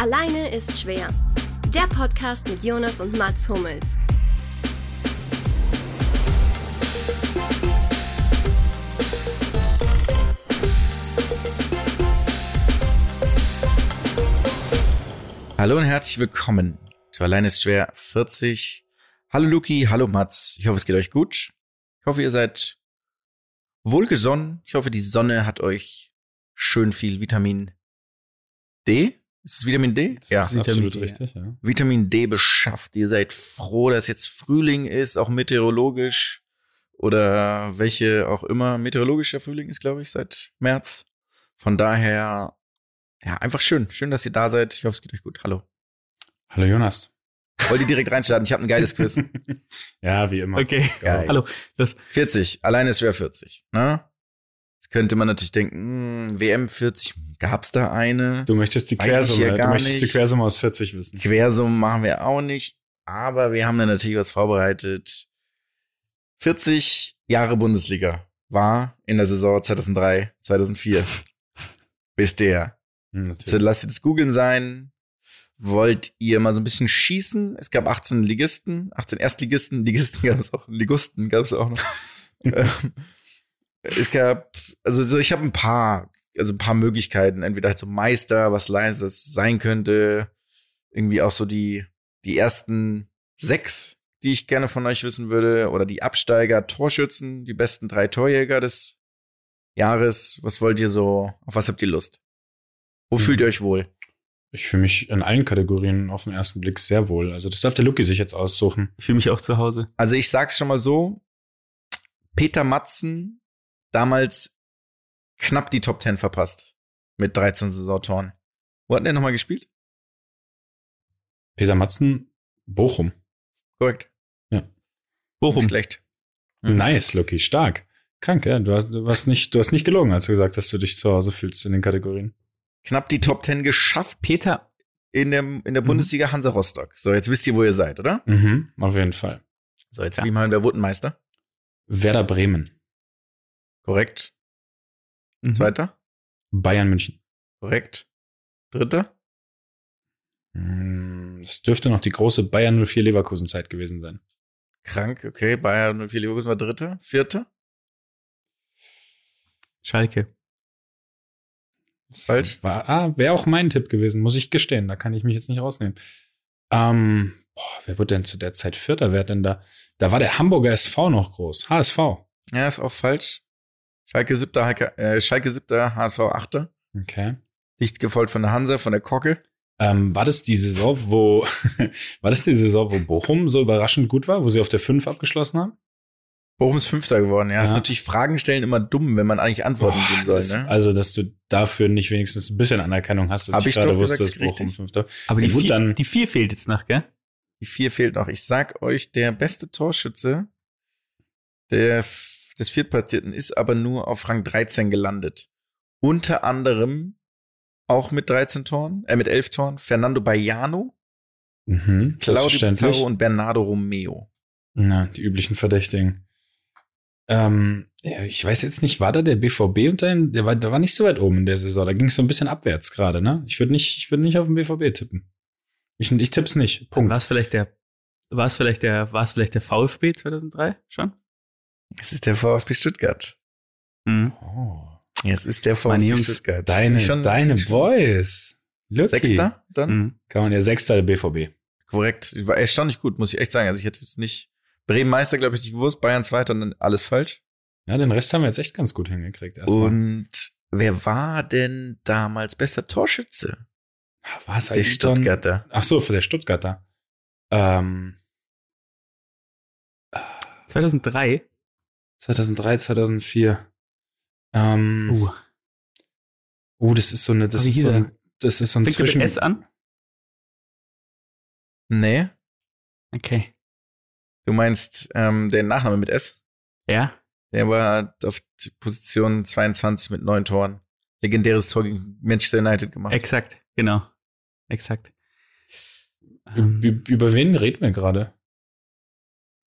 Alleine ist schwer. Der Podcast mit Jonas und Mats Hummels. Hallo und herzlich willkommen zu Alleine ist schwer 40. Hallo Luki, hallo Mats. Ich hoffe, es geht euch gut. Ich hoffe, ihr seid wohlgesonnen. Ich hoffe, die Sonne hat euch schön viel Vitamin D. Ist es Vitamin D? Das ja, ist absolut D, richtig, ja. Vitamin D beschafft. Ihr seid froh, dass jetzt Frühling ist, auch meteorologisch oder welche auch immer. Meteorologischer Frühling ist, glaube ich, seit März. Von daher ja, einfach schön. Schön, dass ihr da seid. Ich hoffe, es geht euch gut. Hallo. Hallo Jonas. Wollt ihr direkt reinstarten? Ich habe ein geiles Quiz. ja, wie immer. Okay. Hallo. Das 40. Alleine ist schwer 40. Ne? Jetzt könnte man natürlich denken, hm, WM 40, gab's da eine? Du möchtest die Quersumme, du möchtest die Quersumme aus 40 wissen. Quersumme machen wir auch nicht, aber wir haben da natürlich was vorbereitet. 40 Jahre Bundesliga war in der Saison 2003, 2004. Wisst ihr? Hm, so, lasst ihr das googeln sein. Wollt ihr mal so ein bisschen schießen? Es gab 18 Ligisten, 18 Erstligisten, Ligisten gab es auch, Ligusten gab es auch noch. Es gab, also so, ich habe ein paar, also ein paar Möglichkeiten, entweder halt so Meister, was das sein könnte, irgendwie auch so die, die ersten sechs, die ich gerne von euch wissen würde, oder die Absteiger, Torschützen, die besten drei Torjäger des Jahres. Was wollt ihr so, auf was habt ihr Lust? Wo mhm. fühlt ihr euch wohl? Ich fühle mich in allen Kategorien auf den ersten Blick sehr wohl. Also das darf der Lucky sich jetzt aussuchen. Ich fühle mich auch zu Hause. Also ich sag's schon mal so. Peter Matzen damals knapp die Top 10 verpasst. Mit 13 Saisontoren. Wo hat der nochmal gespielt? Peter Matzen, Bochum. Korrekt. Ja. Bochum. Nicht schlecht. Mhm. Nice, Lucky, stark. Krank, ja. Du hast, du hast nicht, du hast nicht gelogen, als du gesagt hast, dass du dich zu Hause fühlst in den Kategorien knapp die Top 10 geschafft. Peter in der, in der mhm. Bundesliga Hansa Rostock. So, jetzt wisst ihr, wo ihr seid, oder? Mhm, auf jeden Fall. So, jetzt ja. wie machen wir Wurdenmeister? Werder Bremen. Korrekt. Mhm. Zweiter? Bayern München. Korrekt. Dritter? Hm, das dürfte noch die große Bayern 04 Leverkusen Zeit gewesen sein. Krank, okay. Bayern 04 Leverkusen war dritter. Vierter? Schalke. Falsch. War, ah, wäre auch mein Tipp gewesen, muss ich gestehen. Da kann ich mich jetzt nicht rausnehmen. Ähm, boah, wer wird denn zu der Zeit Vierter? Wer hat denn da? Da war der Hamburger SV noch groß. HSV. Ja, ist auch falsch. Schalke siebter, äh, Schalke siebter, HSV achter. Okay. Dicht gefolgt von der Hansa, von der Kocke. Ähm, war das die Saison, wo, war das die Saison, wo Bochum so überraschend gut war, wo sie auf der 5 abgeschlossen haben? Bochum ist Fünfter geworden, ja. ja. Ist natürlich Fragen stellen immer dumm, wenn man eigentlich Antworten geben soll. Das, ne? Also, dass du dafür nicht wenigstens ein bisschen Anerkennung hast, dass Hab ich, ich gerade wusste, dass Bochum richtig. Fünfter. Aber die, gut, vier, dann, die vier fehlt jetzt noch, gell? Die vier fehlt noch. Ich sag euch, der beste Torschütze der, des Viertplatzierten ist aber nur auf Rang 13 gelandet. Unter anderem auch mit 13 Toren, äh, mit 11 Toren, Fernando Baiano, mhm, Claudio Pizarro und Bernardo Romeo. Na, die üblichen Verdächtigen. Ähm, ja, ich weiß jetzt nicht, war da der BVB unter der war, der war nicht so weit oben in der Saison. Da ging es so ein bisschen abwärts gerade, ne? Ich würde nicht, ich würde nicht auf den BVB tippen. Ich, ich tipp's nicht. Punkt. War es vielleicht der, war es vielleicht der, war es vielleicht der VfB 2003 schon? Es ist der VfB Stuttgart. Mhm. Oh. Es ist der VfB Jungs, Stuttgart. Deine, schon, deine Boys. Lucky. Sechster dann? Mhm. Kann man ja Sechster der BVB. Korrekt. War erstaunlich gut, muss ich echt sagen. Also ich hätte es nicht, Bremen Meister, glaube ich, nicht gewusst, Bayern Zweiter und dann alles falsch. Ja, den Rest haben wir jetzt echt ganz gut hingekriegt. Erstmal. Und wer war denn damals bester Torschütze? War es der Stuttgarter. Ach so, für der Stuttgarter. Ähm, 2003? 2003, 2004. Ähm, uh. Uh, das ist so eine, das ist so ein, das ist so ein Fängt Zwischen... S an? Nee. Okay. Du meinst ähm, den Nachname mit S? Ja. Der war auf Position 22 mit neun Toren. Legendäres Tor gegen Manchester United gemacht. Exakt, genau. Exakt. Ähm, über, über wen reden wir gerade?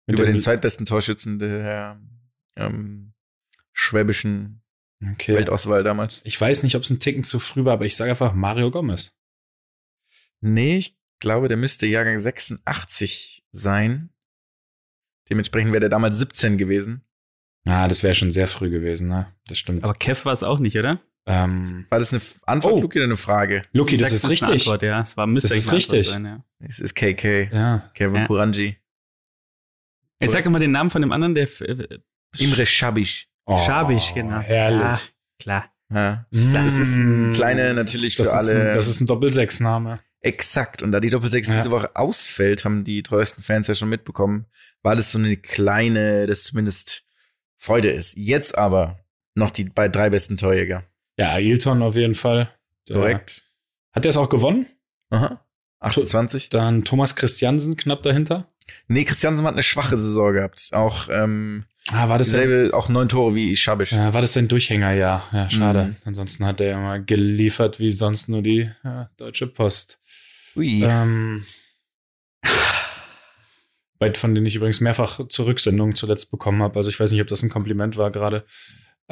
Über den zweitbesten Torschützen der ähm, schwäbischen okay. Weltauswahl damals. Ich weiß nicht, ob es ein Ticken zu früh war, aber ich sage einfach Mario Gomez. Nee, ich glaube, der müsste Jahrgang 86 sein. Dementsprechend wäre der damals 17 gewesen. Ah, das wäre schon sehr früh gewesen, ne? Das stimmt. Aber Kev war es auch nicht, oder? ähm, War das eine Antwort, Oh. Luki, oder eine Frage? Luki, das ist eine richtig. Antwort, ja. Es war, müsste Das ist richtig. Sein, ja. Es ist KK. Ja. Kevin Ja. Kuranji. Jetzt sag mal den Namen von dem anderen, der. Imre Schabisch. Oh, Schabisch, genau. Herrlich. Ja, klar. Ja. Mm. Das ist ein kleiner natürlich für das ist alle. Ein, das ist ein Doppel-Sechs-Name. Exakt. Und da die Doppelsechs Ja. diese Woche ausfällt, haben die treuesten Fans ja schon mitbekommen, war das so eine kleine, das zumindest Freude ist. Jetzt aber noch die bei drei besten Torjäger. Ja, Ailton auf jeden Fall. Der- Korrekt. Hat der es auch gewonnen? Aha. 28. Dann Thomas Christiansen knapp dahinter. Nee, Christiansen hat eine schwache Saison gehabt. Auch ähm, Ah, war das sein, selbe, auch neun Tore wie Schabisch. ja, war das sein Durchhänger? Ja, ja, schade. Mhm. Ansonsten hat er ja mal geliefert wie sonst nur die ja, Deutsche Post. Ui. Ähm, von denen ich übrigens mehrfach Zurücksendungen zuletzt bekommen habe. Also ich weiß nicht, ob das ein Kompliment war gerade.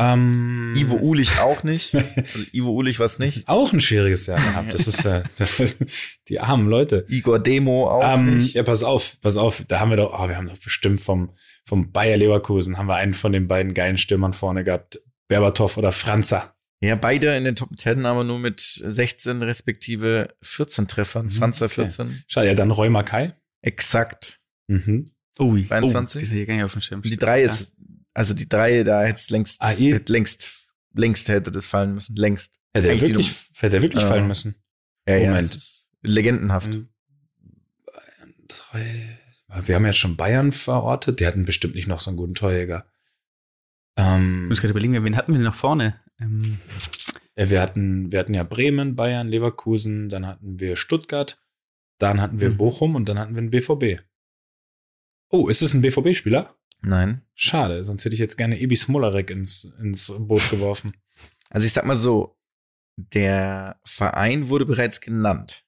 Ähm, Ivo Ulich auch nicht. Also Ivo Ulich war es nicht. Auch ein schwieriges Jahr gehabt. Das ist ja die armen Leute. Igor Demo auch Ähm, nicht. ja, pass auf, pass auf. Da haben wir doch, oh, wir haben doch bestimmt vom, vom Bayer Leverkusen haben wir einen von den beiden geilen Stürmern vorne gehabt. Berbatov oder Franzer. Ja, beide in den Top 10, aber nur mit 16 respektive 14 Treffern. Mhm, Franzer okay. 14. Schade, ja, dann Roy Mackay. Exakt. Mhm. Ui. 23? Oh, die dem Schirm. Die drei ist, also die drei, da hätte es längst, Ah, hätte längst, längst hätte das fallen müssen. Längst. Hätte er Eigentlich die wirklich, hätte er wirklich Ja. fallen müssen. Ja, ja, Moment. ist legendenhaft. Bayern drei. Wir haben ja schon Bayern verortet. Die hatten bestimmt nicht noch so einen guten Torjäger. Ähm, Ich muss gerade überlegen, wen hatten wir denn noch vorne? Ähm, ja, wir hatten, wir hatten ja Bremen, Bayern, Leverkusen, dann hatten wir Stuttgart, dann hatten wir Mhm. Bochum und dann hatten wir einen BVB. Oh, ist es ein BVB-Spieler? Nein. Schade, sonst hätte ich jetzt gerne Ebi Smolarek ins, ins Boot geworfen. Also ich sag mal so, der Verein wurde bereits genannt.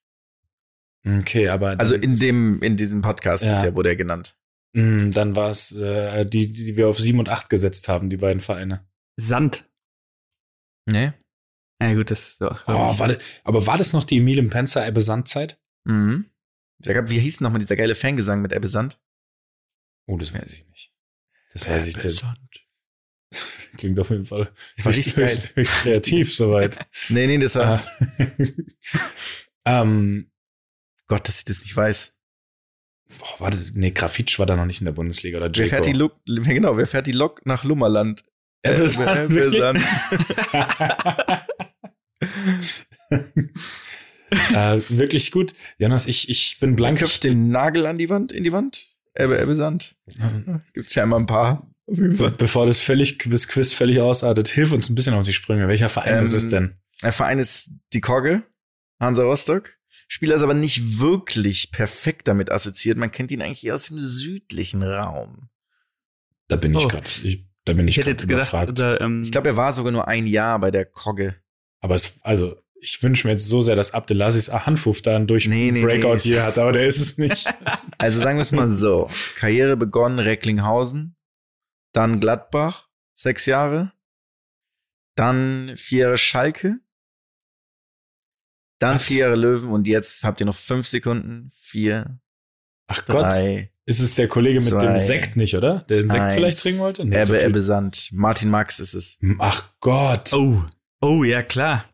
Okay, aber. Also in dem, in diesem Podcast Ja. bisher wurde er genannt. Mm, Dann war es äh, die, die wir auf 7 und 8 gesetzt haben, die beiden Vereine. Sand. Nee? Ja, gut, das ist auch. Oh, war das, aber war das noch die Emil im Penzer Ebbe Sandzeit? Mhm. Da gab, wie hieß nochmal dieser geile Fangesang mit Ebbe Sand? Oh, das weiß ich nicht. Das weiß ich. Sand. Klingt auf jeden Fall höchst, höchst, höchst kreativ soweit. Nee, nee, das war, Ah. ähm, Gott, dass ich das nicht weiß. boah, warte, nee, Grafitsch war da noch nicht in der Bundesliga oder Wer fährt die Jaco. Lok, genau, wer fährt die Lok nach Lummerland? Äh, Sand, Ebbe wirklich? Sand. äh, wirklich gut. Jonas, ich, ich bin blank. Köpft den Nagel an die Wand, in die Wand? Ebbe, Ebbe Sand. Gibt scheinbar ein paar. Be bevor das völlig, das Quiz völlig ausartet, hilf uns ein bisschen auf die Sprünge. Welcher Verein Ähm, ist es denn? Der Verein ist die Kogge, Hansa Rostock. Spieler ist aber nicht wirklich perfekt damit assoziiert. Man kennt ihn eigentlich eher aus dem südlichen Raum. Da bin ich Oh. gerade. Ich, da bin ich, Ich gedacht, überfragt. oder, ähm, Ich glaube, er war sogar nur ein Jahr bei der Kogge. Aber es, also, ich wünsche mir jetzt so sehr, dass Abdelaziz Ahanfuf da einen durch Nee, nee, Breakout nee, hier hat, aber der ist es nicht. Also sagen wir es mal so. Karriere begonnen Recklinghausen, dann Gladbach, sechs Jahre, dann vier Jahre Schalke, dann Was? vier Jahre Löwen und jetzt habt ihr noch fünf Sekunden. Vier, Ach Gott, drei, ist es der Kollege mit zwei, dem Sekt nicht, oder? Der den Sekt eins. vielleicht trinken wollte? Nee, Ebbe, so Ebbe Sand. Martin Max ist es. Ach Gott. oh, oh, ja, klar.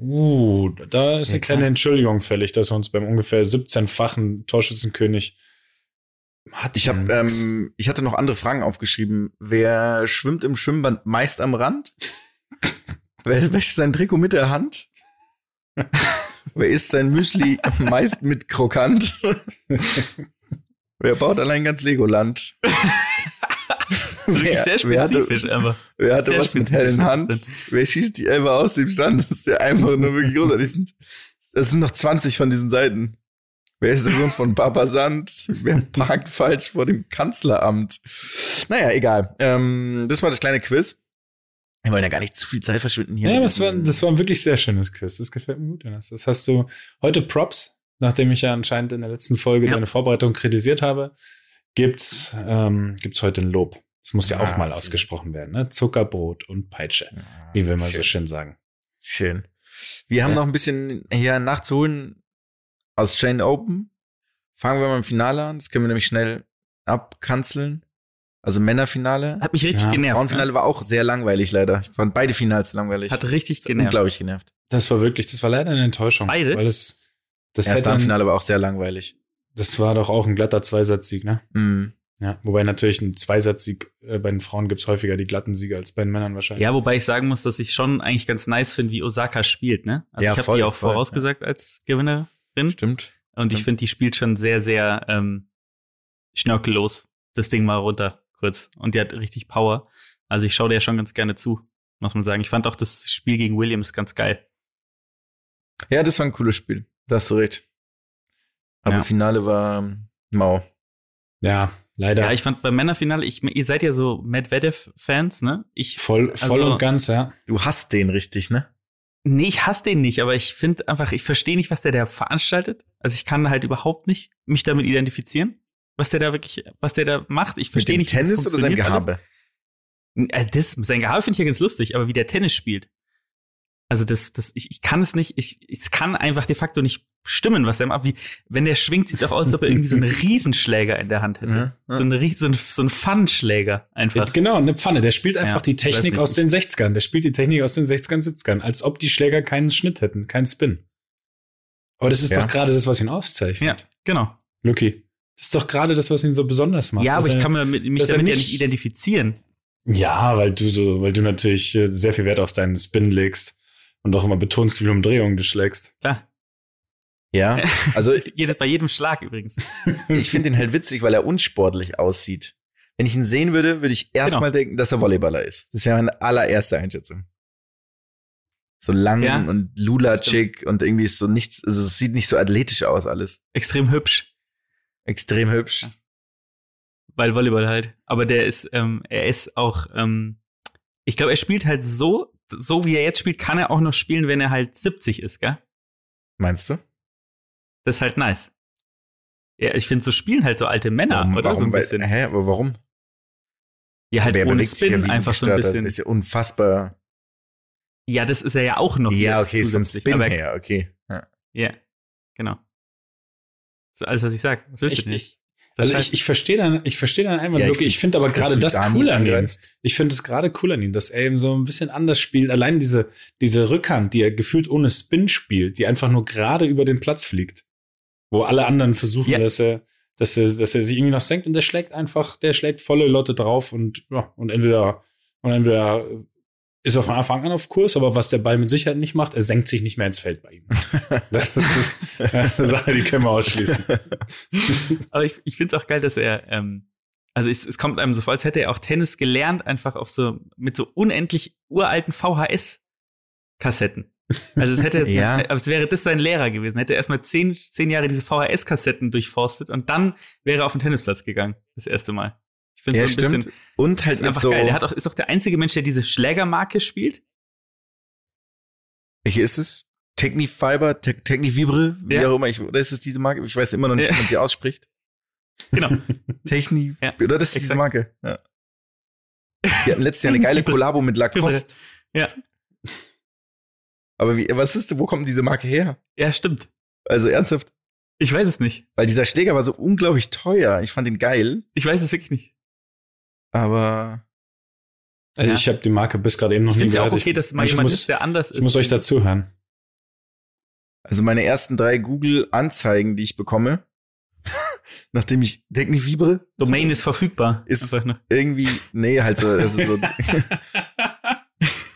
Uh, da ist Ja, eine kleine. Entschuldigung fällig, dass wir uns beim ungefähr 17-fachen Torschützenkönig hat. Ich habe, ähm, ich hatte noch andere Fragen aufgeschrieben. Wer schwimmt im Schwimmbad meist am Rand? Wer wäscht sein Trikot mit der Hand? Wer isst sein Müsli meist mit Krokant? Wer baut allein ganz Legoland? Das ist wirklich Wer- sehr wer hatte- spezifisch, aber. Wer hatte Sehr was mit spezifisch, hellen Hand? Wer schießt die Elbe aus dem Stand? Das ist ja einfach nur wirklich großartig. Das sind, das sind noch 20 von diesen Seiten. Wer ist der Sohn von Papa Sand? Wer parkt falsch vor dem Kanzleramt? Naja, egal. Ähm, das war das kleine Quiz. Wir wollen ja gar nicht zu viel Zeit verschwinden hier. Ja, aber es war, das war ein wirklich sehr schönes Quiz. Das gefällt mir gut, Jonas. Das hast du heute Props, nachdem ich ja anscheinend in der letzten Folge Ja. deine Vorbereitung kritisiert habe, gibt's, ähm, gibt's heute ein Lob. Das muss ja Ah, auch mal okay. ausgesprochen werden, ne? Zuckerbrot und Peitsche, wie wir mal so schön. sagen. Schön. Wir haben Ja. noch ein bisschen hier nachzuholen Australian Open. Fangen wir mal im Finale an. Das können wir nämlich schnell abkanzeln. Also Männerfinale. Hat mich richtig Ja, genervt. Frauenfinale war auch sehr langweilig leider. Ich fand beide Finals langweilig. Ne? Hat richtig genervt. Unglaublich genervt. Das war wirklich, das war leider eine Enttäuschung. Beide? Weil es, das Das hätte, ein, Finale war auch sehr langweilig. das war doch auch ein glatter Zweisatzsieg, ne? Mhm. Ja, wobei natürlich ein Zweisatzsieg äh, bei den Frauen gibt's häufiger die glatten Siege als bei den Männern wahrscheinlich. Ja, wobei ich sagen muss, dass ich schon eigentlich ganz nice finde, wie Osaka spielt, ne? Also Ja, ich habe die auch voll, vorausgesagt als Gewinnerin. Stimmt. Und ich Stimmt. finde, die spielt schon sehr, sehr ähm, schnörkellos. Das Ding mal runter, kurz. Und die hat richtig Power. Also ich schaue der schon ganz gerne zu, muss man sagen. Ich fand auch das Spiel gegen Williams ganz geil. Ja, das war ein cooles Spiel. Da hast du recht. Aber Ja. Finale war mau. Ja, leider. Ja, ich fand beim Männerfinale, ich, ihr seid ja so Medvedev-Fans, ne? Ich, voll, voll Also- und ganz, ja. Du hast den richtig, ne? nee, ich hasse den nicht, aber ich finde einfach, ich verstehe nicht, was der da veranstaltet. Also ich kann halt überhaupt nicht mich damit identifizieren, was der da wirklich, was der da macht. Ich verstehe nicht, wie das Tennis oder sein. Gehabe? Äh, Das, sein Gehabe finde ich ja ganz lustig, aber wie der Tennis spielt. Also das, das, ich, ich kann es nicht, ich, es kann einfach de facto nicht stimmen, was er macht. Wie, wenn der schwingt, sieht auch aus, als ob er irgendwie so einen Riesenschläger in der Hand hätte. Ja, ja. So ein, Ries- so ein, so ein Pfannenschläger einfach. Genau, eine Pfanne. Der spielt einfach Ja, die Technik nicht, aus den 60ern. Der spielt die Technik aus den 60ern, 70ern, als ob die Schläger keinen Schnitt hätten, keinen Spin. Aber das ist doch gerade das, was ihn auszeichnet. Ja, genau. Lucky. Das ist doch gerade das, was ihn so besonders macht. Ja, aber ich er- kann mir mit, mich damit ja nicht- nicht identifizieren. Ja, weil du so, weil du natürlich äh, sehr viel Wert auf deinen Spin legst und auch immer betonst, wie viele Umdrehungen du schlägst. Klar. Ja. Also Jedes, bei jedem Schlag übrigens. ich finde ihn halt witzig, weil er unsportlich aussieht. Wenn ich ihn sehen würde, würde ich erstmal denken, dass er Volleyballer ist. Das wäre meine allererste Einschätzung. So lang Ja, und lulatschig und irgendwie ist so nichts, also es sieht nicht so athletisch aus alles. Extrem hübsch, Extrem hübsch. weil Volleyball halt. Aber der ist, ähm, er ist auch, ähm, ich glaube, er spielt halt so, so wie er jetzt spielt, kann er auch noch spielen, wenn er halt 70 ist, gell? Meinst du? Das ist halt nice. Ja, ich finde, so spielen halt so alte Männer, warum, oder? so ein Weil- bisschen. hä, aber warum? ja, halt Der ohne Spin, einfach so ein bisschen. Das ist ja unfassbar. Ja, das ist er ja auch noch. Ja, okay, ist vom zusätzlich. Spin Aber, her, okay. Ja. Ja, genau. Das ist alles, was ich sag. Was willst Ich, du das also ich, ich verstehe dann, ich verstehe dann einmal, Ja, Lucky. Ich finde aber gerade das cool an ihm. Ich finde es gerade cool an ihm, dass er eben so ein bisschen anders spielt. Allein diese, diese Rückhand, die er gefühlt ohne Spin spielt, die einfach nur gerade über den Platz fliegt. Wo alle anderen versuchen, Ja. dass er, dass er, dass er sich irgendwie noch senkt und der schlägt einfach, der schlägt volle Lotte drauf und, ja, und entweder, und entweder ist er von Anfang an auf Kurs, aber was der Ball mit Sicherheit nicht macht, er senkt sich nicht mehr ins Feld bei ihm. Das ist, das ist eine Sache, die können wir ausschließen. Aber ich, ich finde es auch geil, dass er, ähm, also es, es kommt einem so vor, als hätte er auch Tennis gelernt, einfach auf so, mit so unendlich uralten VHS-Kassetten. Also es hätte, Ja. als wäre das sein Lehrer gewesen. Hätte er erstmal zehn, zehn Jahre diese VHS-Kassetten durchforstet und dann wäre er auf den Tennisplatz gegangen. Das erste Mal. Ich finde Ja, so ein stimmt. bisschen, Und halt ist einfach so. geil. Er hat auch, ist auch der einzige Mensch, der diese Schlägermarke spielt. Welche ist es? Technifiber, Te Technivibre, wie Ja. auch immer. Ich, oder ist es diese Marke? Ich weiß immer noch nicht, Ja. wie man sie ausspricht. Genau. Techni, Ja, oder das ist diese exakt. Marke. Ja. Die hatten letztes Jahr eine geile. Kollabo mit Lacoste. Ja. Aber wie, was ist, wo kommt diese Marke her? Ja, stimmt. Also ernsthaft, Ich weiß es nicht. weil dieser Schläger war so unglaublich teuer. Ich fand ihn geil, Ich weiß es wirklich nicht. aber Also Ja. ich habe die Marke bis gerade eben noch Ich nie finde es ja auch gehört. okay, dass mal ich jemand muss, ist, der anders ist. Ich muss euch dazuhören. also meine ersten drei Google-Anzeigen, die ich bekomme, nachdem ich Technivibre Domain ist verfügbar. Ist- irgendwie, nee, halt so, also so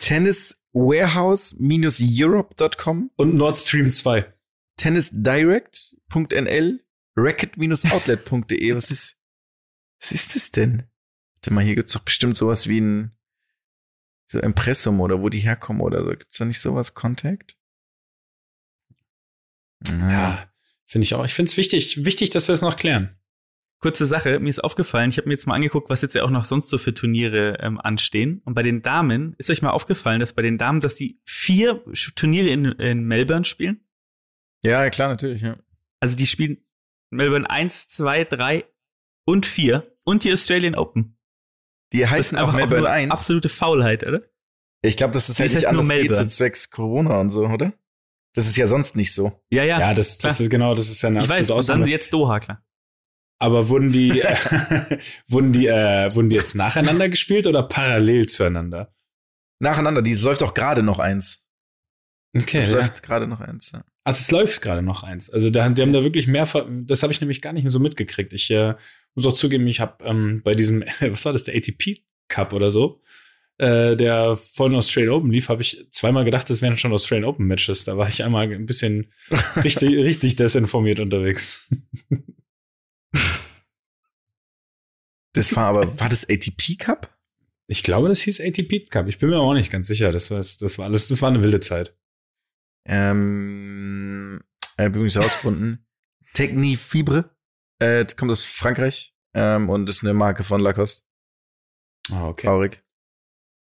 tenniswarehouse-europe.com, Und Nord Stream 2. tennisdirect.nl, racket-outlet.de. Was ist, was ist das denn? Warte mal, hier gibt's doch bestimmt sowas wie ein so Impressum oder wo die herkommen oder so. Gibt's da nicht sowas? Contact? Ja. Ja, finde ich auch. Ich finde es wichtig, wichtig, dass wir es noch klären. Kurze Sache, mir ist aufgefallen, ich habe mir jetzt mal angeguckt, was jetzt ja auch noch sonst so für Turniere ähm, anstehen. Und bei den Damen, ist euch mal aufgefallen, dass bei den Damen, dass die vier Turniere in, in Melbourne spielen? ja, klar, natürlich, ja. Also die spielen Melbourne 1, 2, 3 und 4 und die Australian Open. Die Das heißen ist auch einfach auch Melbourne nur 1. absolute Faulheit, oder? Ich glaube, das Die halt heißt nicht nur anders geht, Melbourne. zwecks Corona und so, oder? Das ist ja sonst nicht so. Ja, ja. Ja, das, das klar. ist genau, das ist ja eine ich weiß, und dann jetzt Doha, klar. Aber wurden die, wurden die, äh, wurden die jetzt nacheinander gespielt oder parallel zueinander? Nacheinander, die läuft auch gerade noch eins. Okay, Es ja. läuft gerade noch eins. Ja. Also es läuft gerade noch eins. Also da, die haben da wirklich mehr, das habe ich nämlich gar nicht mehr so mitgekriegt. Ich äh, muss auch zugeben, ich habe ähm, bei diesem, was war das, der ATP Cup oder so, äh, der von Australian Open lief, habe ich zweimal gedacht, das wären schon Australian Open Matches. Da war ich einmal ein bisschen richtig, richtig desinformiert unterwegs. Das war aber, war das ATP Cup? Ich glaube, das hieß ATP Cup. Ich bin mir auch nicht ganz sicher. Das war, das war alles, das war eine wilde Zeit. Ähm, äh, übrigens herausgefunden. Technifibre. Äh, das kommt aus Frankreich. Ähm, und ist eine Marke von Lacoste. Ah, okay. Traurig.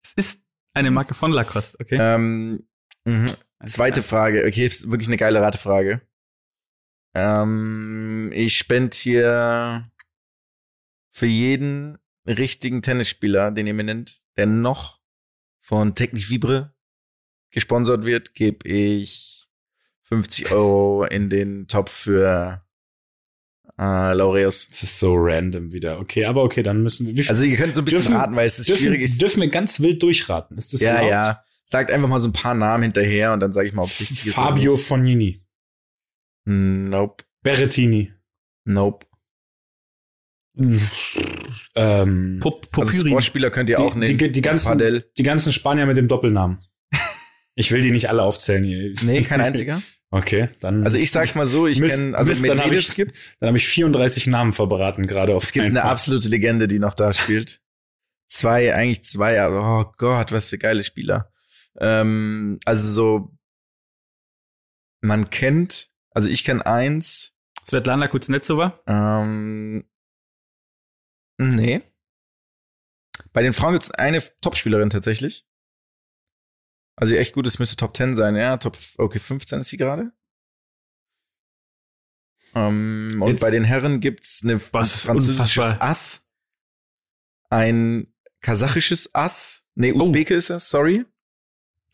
Es ist eine Marke von Lacoste, okay? Ähm, mhm. Zweite Frage. Okay, ist wirklich eine geile Ratefrage. Ähm, ich spende hier für jeden richtigen Tennisspieler, den ihr mir nennt, der noch von Technifibre gesponsert wird, gebe ich 50 Euro in den Topf für äh, Laureus. Das ist so random wieder. Okay, aber okay, dann müssen wir. Also ihr könnt so ein bisschen Dürfen- raten, weil es ist dürfen, schwierig. ist. dürfen wir ganz wild durchraten? Ist das ja, erlaubt? ja. Sagt einfach mal so ein paar Namen hinterher und dann sage ich mal, ob es richtig ist. oder Fabio Fognini. Nope. Berrettini. Nope. Ähm, Pop Also Popyrin. Sportspieler könnt ihr die, auch nehmen. die, die, ganzen, Padel. die ganzen Spanier mit dem Doppelnamen. Ich will die nicht alle aufzählen hier. Nee, kein einziger. Okay, dann. Also ich sag's mal so, ich kenne, also Mist, dann hab Medvedev ich- gibt's. Dann habe ich 34 Namen verbraten, gerade auf Es gibt eine einmal. absolute Legende, die noch da spielt. Zwei, eigentlich zwei, aber oh Gott, was für geile Spieler. Ähm, also so, man kennt, also ich kenne eins, Svetlana Kuznetsova. ähm, nee. Bei den Frauen gibt's eine Topspielerin tatsächlich. Also echt gut, es müsste Top 10 sein, ja. Top, okay, 15 ist sie gerade. Ähm, und Jetzt- bei den Herren eine Was ist französisches unfassbar. Ass, ein kasachisches Ass, nee, Oh. Usbeke ist das, sorry.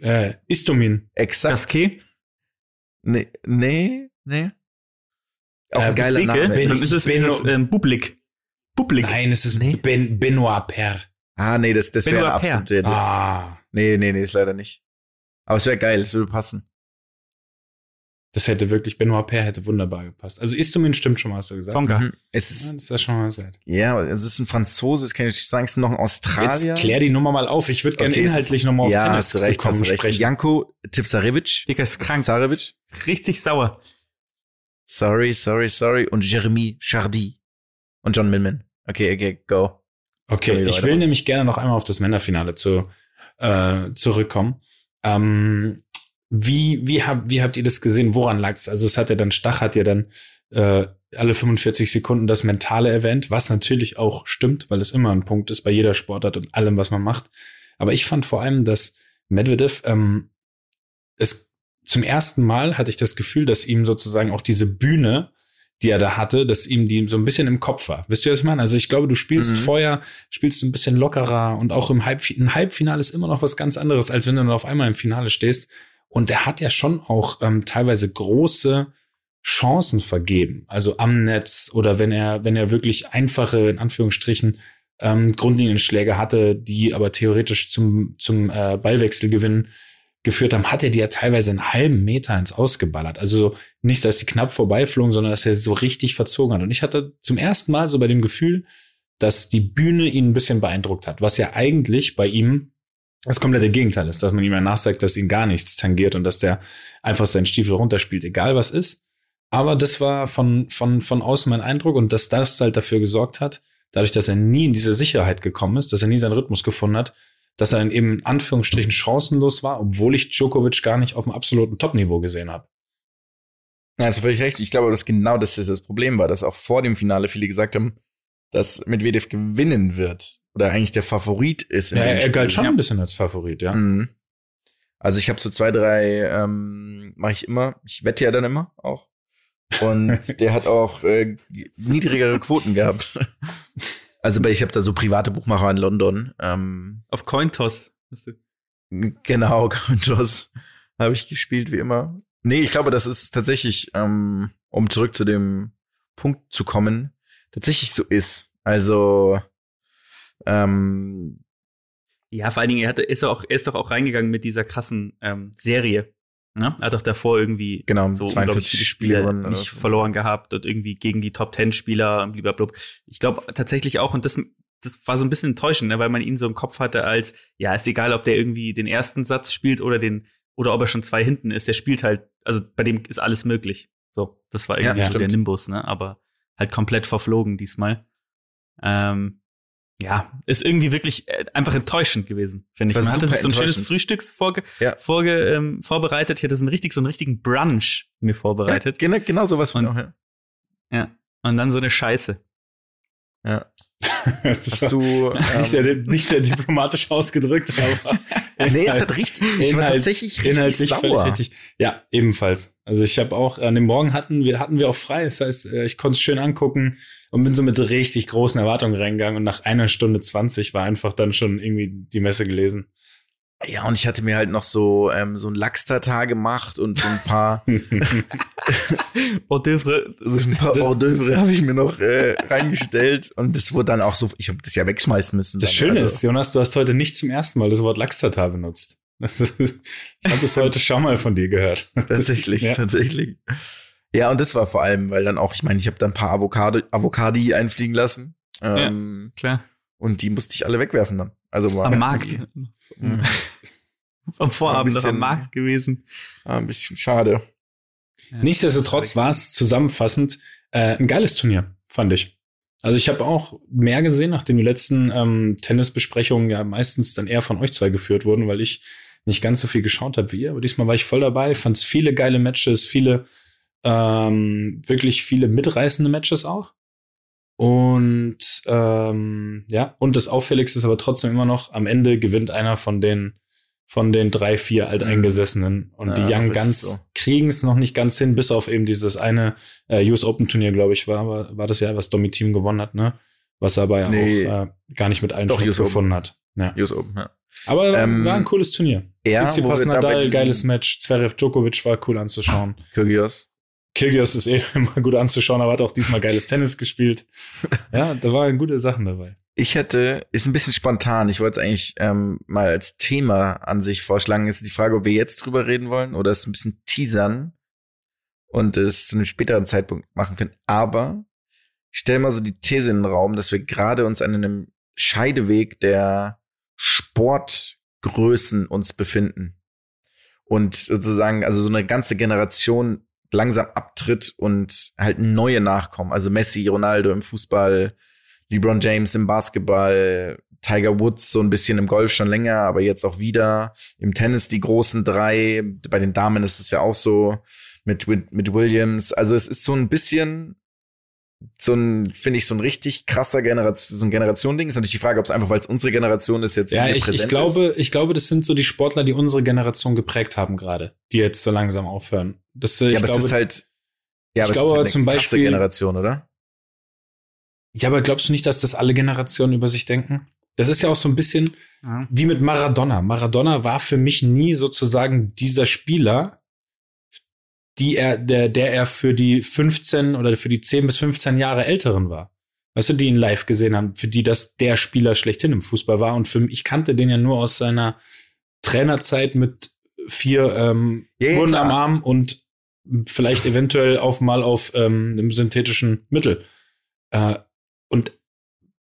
Äh, Istomin. Exakt. Gasquet. Nee, nee, nee. Auch Äh, ein geiler. Name. Ben- Dann ist es, ist Benno- es ähm, Bublik. Bublik. Nein, es ist Nee. ben, Benoit Per. Ah, nee, das, das wäre absolut, das, Ah, nee, nee, nee, ist leider nicht. Aber es wäre geil, es würde passen. Das hätte wirklich, Benoit Per hätte wunderbar gepasst. Also Istomin stimmt schon mal, hast du gesagt. Tsonga. Mhm. Es Ja, ist, das ist ja schon mal sad. ja, es ist ein Franzose, das kann ich nicht sagen, es ist noch ein Australier. Jetzt klär die Nummer mal auf. Ich würde gerne Okay, es inhaltlich nochmal auf ja, Tennis hast du recht, zu kommen hast du recht. sprechen. Janko Tipsarevic. Dicker ist krank. Tipsarevic. Richtig sauer. Sorry, sorry, sorry. Und Jeremy Chardy. Und John Millman. Okay, okay, go. Okay, ich will nämlich gerne noch einmal auf das Männerfinale zu, äh, zurückkommen. Ähm, wie, wie, hab, wie habt ihr das gesehen? Woran lag es? Also es hat ja dann, Stach hat ja dann äh, alle 45 Sekunden das mentale erwähnt, was natürlich auch stimmt, weil es immer ein Punkt ist bei jeder Sportart und allem, was man macht. Aber ich fand vor allem, dass Medvedev ähm, es zum ersten Mal hatte ich das Gefühl, dass ihm sozusagen auch diese Bühne, die er da hatte, dass ihm die so ein bisschen im Kopf war. Wisst ihr, was ich meine? Also ich glaube, du spielst Mhm. vorher, spielst du ein bisschen lockerer und auch im Halbfinale, ein Halbfinale ist immer noch was ganz anderes, als wenn du dann auf einmal im Finale stehst. Und er hat ja schon auch ähm, teilweise große Chancen vergeben. Also am Netz oder wenn er, wenn er wirklich einfache, in Anführungsstrichen, ähm, Grundlinienschläge hatte, die aber theoretisch zum, zum äh, Ballwechselgewinn geführt haben, hat er die ja teilweise einen halben Meter ins Ausgeballert. Also nicht, dass sie knapp vorbeiflogen, sondern dass er so richtig verzogen hat. Und ich hatte zum ersten Mal so bei dem Gefühl, dass die Bühne ihn ein bisschen beeindruckt hat, was ja eigentlich bei ihm das komplette Gegenteil ist, dass man ihm ja nachsagt, dass ihn gar nichts tangiert und dass der einfach seinen Stiefel runterspielt, egal was ist. Aber das war von, von, von außen mein Eindruck und dass das halt dafür gesorgt hat, dadurch, dass er nie in diese Sicherheit gekommen ist, dass er nie seinen Rhythmus gefunden hat, dass er dann eben in Anführungsstrichen chancenlos war, obwohl ich Djokovic gar nicht auf dem absoluten Topniveau gesehen habe. Ja, hast du völlig recht. Ich glaube, dass genau das das Problem war, dass auch vor dem Finale viele gesagt haben, dass Medvedev gewinnen wird. Oder eigentlich der Favorit ist. in Ja, er Spiel. galt schon Ja. ein bisschen als Favorit, ja. Mhm. Also ich habe so zwei, drei, ähm, mache ich immer. Ich wette ja dann immer auch. Und der hat auch äh, niedrigere Quoten gehabt. Also ich habe da so private Buchmacher in London. Ähm, Auf Cointoss. Weißt du? genau, Contos habe ich gespielt wie immer. Nee, ich glaube, das ist tatsächlich, ähm, um zurück zu dem Punkt zu kommen, tatsächlich so ist. Also, ähm, Ja, vor allen Dingen, er, hatte, ist, auch, er ist doch auch reingegangen mit dieser krassen ähm, Serie. Ne? Er hat doch davor irgendwie genau, so 42 unglaublich viele Spiele nicht so. verloren gehabt und irgendwie gegen die Top Ten Spieler blablabla. Ich glaube tatsächlich auch, und das, das war so ein bisschen enttäuschend, ne, weil man ihn so im Kopf hatte als, ja, ist egal, ob der irgendwie den ersten Satz spielt oder den, oder ob er schon zwei hinten ist, der spielt halt, also bei dem ist alles möglich. So, das war Ja, irgendwie so der. Nimbus, ne? Aber halt komplett verflogen diesmal. Ähm, ja, ist irgendwie wirklich äh, einfach enttäuschend gewesen, finde ich. Man hatte sich so ein schönes. Frühstück vorge Ja. vorge ähm, vorbereitet. Ich hatte so einen richtig, so einen richtigen Brunch mir vorbereitet. Ja, genau, genau sowas von Und- auch, ja. Ja. Und dann so eine Scheiße. ja. Das Hast war du, nicht, sehr, ähm, nicht sehr diplomatisch ausgedrückt, aber nee, es hat richtig, ich war Inhalt- tatsächlich richtig inhaltlich sauer. richtig. Ja, ebenfalls. Also ich habe auch an dem Morgen hatten wir hatten wir auch frei. Das heißt, äh, ich konnte es schön angucken und bin so mit richtig großen Erwartungen reingegangen und nach einer Stunde 20 war einfach dann schon irgendwie die Messe gelesen. Ja, und ich hatte mir halt noch so, ähm, so ein Lachs-Tatar gemacht und so ein paar, Hors d'oeuvre. so ein paar Das- Hors d'oeuvre habe ich mir noch äh, reingestellt und das wurde dann auch so, ich habe das ja wegschmeißen müssen. Das dann. Schöne Also, ist, Jonas, du hast heute nicht zum ersten Mal das Wort Lachstatar benutzt. Ich habe das heute schon mal von dir gehört. Tatsächlich, Ja. tatsächlich. Ja, und das war vor allem, weil dann auch, ich meine, ich habe dann ein paar Avocado, Avocadi einfliegen lassen. Ähm, Klar. Und die musste ich alle wegwerfen dann. Also war Am Markt. Mhm. Am Vorabend noch am Markt gewesen. War ein bisschen schade. Ja. Nichtsdestotrotz war es zusammenfassend äh, ein geiles Turnier, fand ich. Also ich habe auch mehr gesehen, nachdem die letzten ähm, Tennisbesprechungen ja meistens dann eher von euch zwei geführt wurden, weil ich nicht ganz so viel geschaut habe wie ihr. Aber diesmal war ich voll dabei, fand viele geile Matches, viele ähm, wirklich viele mitreißende Matches auch. Und ähm, ja, und das Auffälligste ist aber trotzdem immer noch, am Ende gewinnt einer von den von den drei, vier Alteingesessenen. Und Ja, die Young Guns so. kriegen es noch nicht ganz hin, bis auf eben dieses eine äh, US Open Turnier, glaube ich, war, war, war das ja, was Domi Team gewonnen hat, ne? Was er aber ja Nee. auch äh, gar nicht mit allen Doch, US Open. gefunden hat. Ja. US Open, ja. Aber Ähm, war ein cooles Turnier. Ja, Tsitsipas Nadal, geiles Match. Zverev Djokovic war cool anzuschauen. Kyrgios. Kyrgios ist eh immer gut anzuschauen, aber hat auch diesmal geiles Tennis gespielt. Ja, da waren gute Sachen dabei. Ich hätte, ist ein bisschen spontan. Ich wollte es eigentlich ähm, mal als Thema an sich vorschlagen. Ist die Frage, ob wir jetzt drüber reden wollen oder es ein bisschen teasern und es zu einem späteren Zeitpunkt machen können. Aber ich stelle mal so die These in den Raum, dass wir gerade uns an einem Scheideweg der Sportgrößen uns befinden. Und sozusagen, also so eine ganze Generation langsam abtritt und halt neue nachkommen. Also Messi, Ronaldo im Fußball, LeBron James im Basketball, Tiger Woods so ein bisschen im Golf schon länger, aber jetzt auch wieder im Tennis die großen drei. Bei den Damen ist es ja auch so mit, mit, mit Williams. Also es ist so ein bisschen so ein, finde ich, so ein richtig krasser Generation, so ein Generation-Ding. Ist natürlich die Frage, ob es einfach, weil es unsere Generation ist, jetzt Ja, ich, präsent ich glaube, ich glaube, das sind so die Sportler, die unsere Generation geprägt haben gerade, die jetzt so langsam aufhören. Das, äh, ist. ich Ja, aber glaube, es ist halt, ja, ich aber glaube ist zum halt eine krasse Beispiel- Generation, oder? ja, aber glaubst du nicht, dass das alle Generationen über sich denken? Das ist ja auch so ein bisschen Ja. wie mit Maradona. Maradona war für mich nie sozusagen dieser Spieler, die er, der, der er für die 15 oder für die 10 bis 15 Jahre Älteren war. Weißt du, die ihn live gesehen haben, für die das der Spieler schlechthin im Fußball war. Und für mich, ich kannte den ja nur aus seiner Trainerzeit mit vier ähm, Ja, klar. am Arm und vielleicht eventuell auf mal auf ähm, einem synthetischen Mittel. Äh, und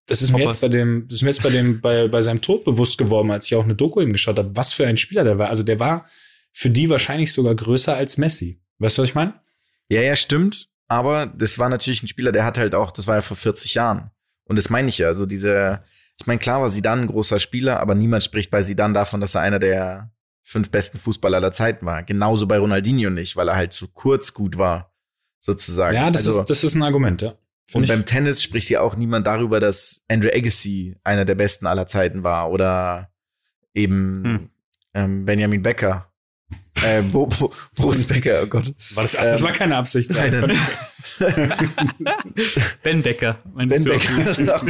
das ist mir Hoppers. jetzt bei dem, das ist mir jetzt bei dem, bei, bei seinem Tod bewusst geworden, als ich auch eine Doku ihm geschaut habe, was für ein Spieler der war. Also der war für die wahrscheinlich sogar größer als Messi. Weißt du, was ich meine? Ja, ja, stimmt. Aber das war natürlich ein Spieler, der hat halt auch, das war ja vor 40 Jahren. Und das meine ich ja. Also diese, ich meine, klar war Zidane ein großer Spieler, aber niemand spricht bei Zidane davon, dass er einer der fünf besten Fußballer aller Zeiten war. Genauso bei Ronaldinho nicht, weil er halt zu kurz gut war, sozusagen. Ja, das also, ist, das ist ein Argument, ja. Find und ich- beim Tennis spricht ja auch niemand darüber, dass Andrew Agassi einer der besten aller Zeiten war oder eben Hm. ähm, Benjamin Becker. Äh, Bo, Bo, Boris Becker, oh Gott. war das, ach, das ähm, war keine Absicht. Nein, nein, Ben Becker. meinst Ben du? Becker.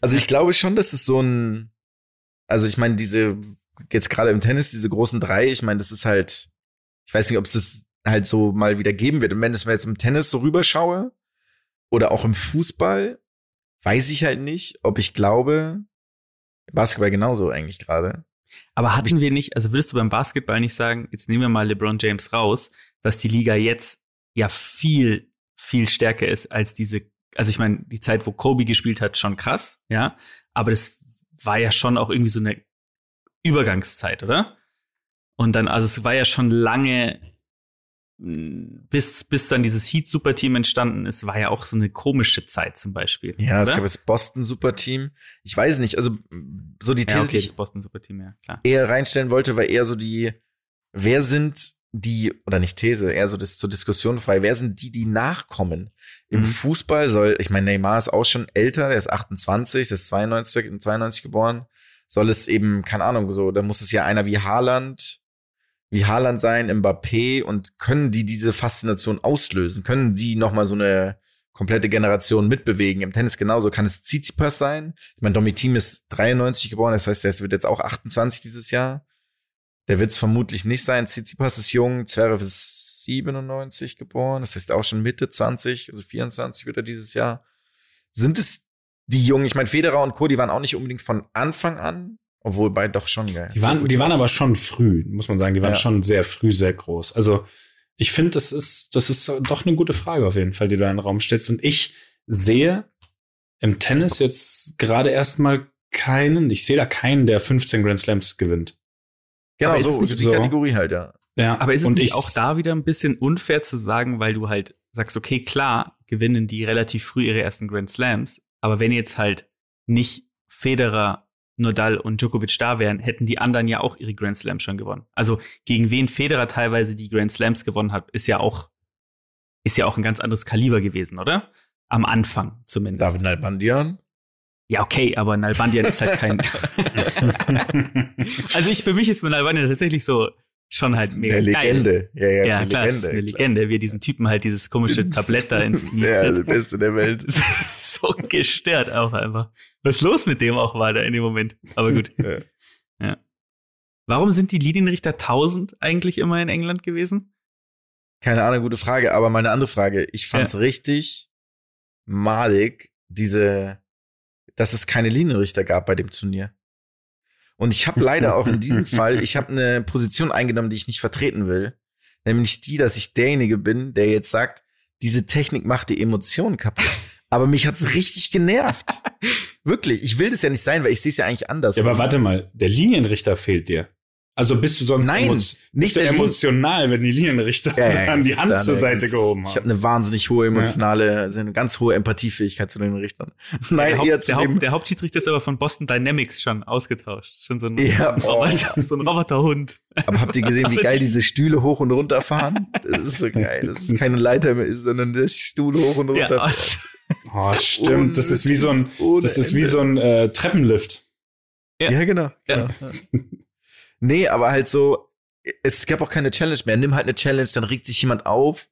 also ich glaube schon, dass es so ein, also ich meine, diese, jetzt gerade im Tennis, diese großen drei, ich meine, das ist halt, Ich weiß nicht, ob es das halt so mal wieder geben wird. Und wenn ich mir jetzt im Tennis so rüberschaue oder auch im Fußball, weiß ich halt nicht, ob ich glaube, Basketball genauso eigentlich gerade. Aber hatten wir nicht, also würdest du beim Basketball nicht sagen, jetzt nehmen wir mal LeBron James raus, dass die Liga jetzt ja viel, viel stärker ist als diese, also ich meine, die Zeit, wo Kobe gespielt hat, schon krass, ja, aber das war ja schon auch irgendwie so eine Übergangszeit, oder? Und dann, also es war ja schon lange, bis, bis dann dieses Heat-Superteam entstanden ist, war ja auch so eine komische Zeit zum Beispiel. Ja, oder? es gab das Boston-Superteam. Ich weiß nicht, also so die These, ja, okay, die ich das Boston Superteam, ja, klar. eher reinstellen wollte, war eher so die, wer sind die, oder nicht These, eher so das zur Diskussion frei, wer sind die, die nachkommen? Im Mhm. Fußball soll, ich meine, Neymar ist auch schon älter, der ist 28, der ist 92, in 92 geboren. Soll es eben, keine Ahnung, so, da muss es ja einer wie Haaland, wie Haaland sein, Mbappé und können die diese Faszination auslösen? Können die nochmal so eine komplette Generation mitbewegen? Im Tennis genauso. Kann es Tsitsipas sein? Ich meine, Domi Thiem ist 93 geboren, das heißt, er wird jetzt auch 28 dieses Jahr. Der wird es vermutlich nicht sein. Tsitsipas ist jung, Zverev ist 97 geboren, das heißt auch schon Mitte 20, also 24 wird er dieses Jahr. Sind es die Jungen? Ich meine, Federer und Co., die waren auch nicht unbedingt von Anfang an, obwohl beide doch schon geil. Die waren, die waren aber schon früh, muss man sagen. Die waren Ja. schon sehr früh sehr groß. Also ich finde, das ist, das ist doch eine gute Frage auf jeden Fall, die du in den Raum stellst. Und ich sehe im Tennis jetzt gerade erstmal keinen, ich sehe da keinen, der 15 Grand Slams gewinnt. Genau, Aber ist so, die? Kategorie halt, ja. Ja, Aber ist es und nicht ich- auch da wieder ein bisschen unfair zu sagen, weil du halt sagst, okay, klar, gewinnen die relativ früh ihre ersten Grand Slams, aber wenn jetzt halt nicht Federer, Nadal und Djokovic da wären, hätten die anderen ja auch ihre Grand Slams schon gewonnen. Also gegen wen Federer teilweise die Grand Slams gewonnen hat, ist ja auch ist ja auch ein ganz anderes Kaliber gewesen, oder? Am Anfang zumindest. David Nalbandian. Ja, okay, aber Nalbandian ist halt kein. also ich für mich ist Nalbandian tatsächlich so schon halt mega eine geil. Legende. Ja, ja, ist Ja, eine klar, Legende. es ist eine klar. Legende, wie er diesen Typen halt dieses komische Tablett da ins Knie Ja, der. Beste der Welt. so gestört auch einfach. Was los mit dem auch war da in dem Moment. Aber gut. Ja. Ja. Warum sind die Linienrichter 1000 eigentlich immer in England gewesen? Keine Ahnung, gute Frage, aber mal eine andere Frage. Ich fand's richtig malig, diese, dass es keine Linienrichter gab bei dem Turnier. Und ich habe leider auch in diesem Fall, ich habe eine Position eingenommen, die ich nicht vertreten will. Nämlich die, dass ich derjenige bin, der jetzt sagt, diese Technik macht die Emotionen kaputt. Aber mich hat's richtig genervt. Wirklich. Ich will das ja nicht sein, weil ich sehe es ja eigentlich anders. ja, aber warte mal, der Linienrichter fehlt dir. Also bist du sonst Nein, emo- nicht bist du emotional, wenn die Linienrichter Ja, ja, dann die Hand dann zur Seite ganz- gehoben Ich haben. habe eine wahnsinnig hohe emotionale, also eine ganz hohe Empathiefähigkeit zu den Richtern. Nein, der, Haupt, der, Haupt, der Hauptschiedsrichter ist aber von Boston Dynamics schon ausgetauscht. Schon so ein, Ja, ein, oh. Roboter, so ein Roboterhund. aber habt ihr gesehen, wie geil diese Stühle hoch und runter fahren? Das ist so geil. Das ist keine Leiter mehr, ist, sondern der Stuhl hoch und runter. Ja. Oh, stimmt. Das ist wie so ein, das ist wie so ein äh, Treppenlift. Ja, genau. Ja. genau. Nee, aber halt so, es gab auch keine Challenge mehr. Nimm halt eine Challenge, dann regt sich jemand auf.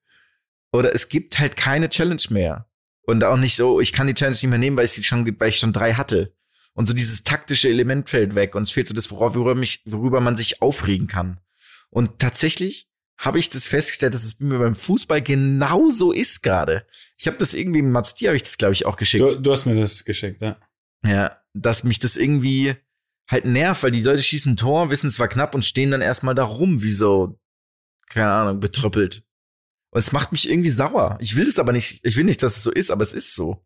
Oder es gibt halt keine Challenge mehr. Und auch nicht so, ich kann die Challenge nicht mehr nehmen, weil ich sie schon, weil ich schon drei hatte. Und so dieses taktische Element fällt weg und es fehlt so das, worüber, mich, worüber man sich aufregen kann. Und tatsächlich habe ich das festgestellt, dass es mir beim Fußball genauso ist gerade. Ich habe das irgendwie, Mats, dir habe ich das, glaube ich, auch geschickt. Du, du hast mir das geschickt, ja. Ja, dass mich das irgendwie halt nervt, weil die Leute schießen ein Tor, wissen es war knapp und stehen dann erstmal da rum, wie so, keine Ahnung, betröppelt. Und es macht mich irgendwie sauer. Ich will das aber nicht, ich will nicht, dass es so ist, aber es ist so.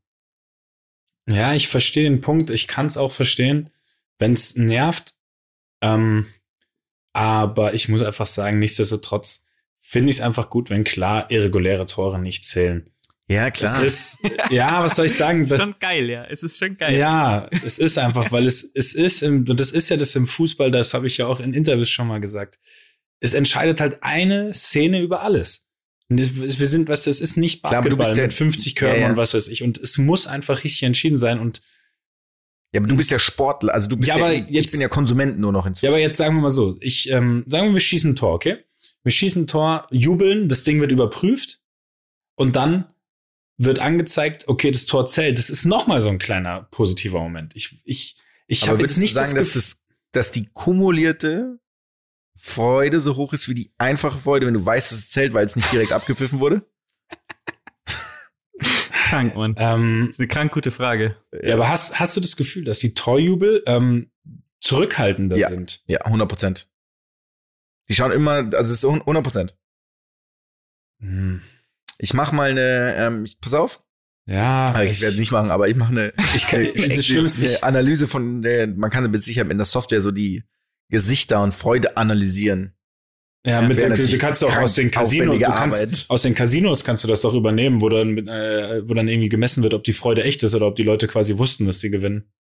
Ja, ich verstehe den Punkt. Ich kann es auch verstehen, wenn es nervt. Ähm, aber ich muss einfach sagen, nichtsdestotrotz finde ich es einfach gut, wenn klar irreguläre Tore nicht zählen. Ja, Es ist, ja, was soll ich sagen? ist schon geil, ja. Es ist schon geil. Ja, es ist einfach, weil es, es ist, im, und das ist ja das im Fußball, das habe ich ja auch in Interviews schon mal gesagt. Es entscheidet halt eine Szene über alles. Und das, wir sind, was, es ist nicht Klar, aber du Basketball bist ja- mit 50 Körpern Ja, ja. und was weiß ich. Und es muss einfach richtig entschieden sein. Und Ja, aber du bist ja Sportler, also du bist Ja, ja, aber ich jetzt- bin ja Konsument nur noch inzwischen. ja, aber jetzt sagen wir mal so, ich, ähm, sagen wir, wir schießen ein Tor, okay? Wir schießen ein Tor, jubeln, das Ding wird überprüft und dann wird angezeigt, okay, das Tor zählt. Das ist noch mal so ein kleiner positiver Moment. Ich, ich, ich habe jetzt nicht sagen, das dass, Gefühl, das, dass die kumulierte Freude so hoch ist wie die einfache Freude, wenn du weißt, dass es zählt, weil es nicht direkt abgepfiffen wurde? Krank, Mann. Ähm, Das ist eine krank gute Frage. ja, aber hast, hast du das Gefühl, dass die Torjubel ähm, zurückhaltender Ja. sind? Ja, 100 Prozent. Die schauen immer, also es ist 100 Prozent. Hm. Ich mach mal eine, ähm, ich, pass auf, Ja, Ah, ich werde es nicht machen, aber ich mache eine, Ich kann, ich, das Schlimme ist, eine ich, Analyse von, der, man kann mit Sicherheit in der Software so die Gesichter und Freude analysieren. ja, mit wäre der, du kannst doch aus den Casinos, du kannst, Arbeit. aus den Casinos kannst du das doch übernehmen, wo dann, mit, äh, wo dann irgendwie gemessen wird, ob die Freude echt ist oder ob die Leute quasi wussten, dass sie gewinnen.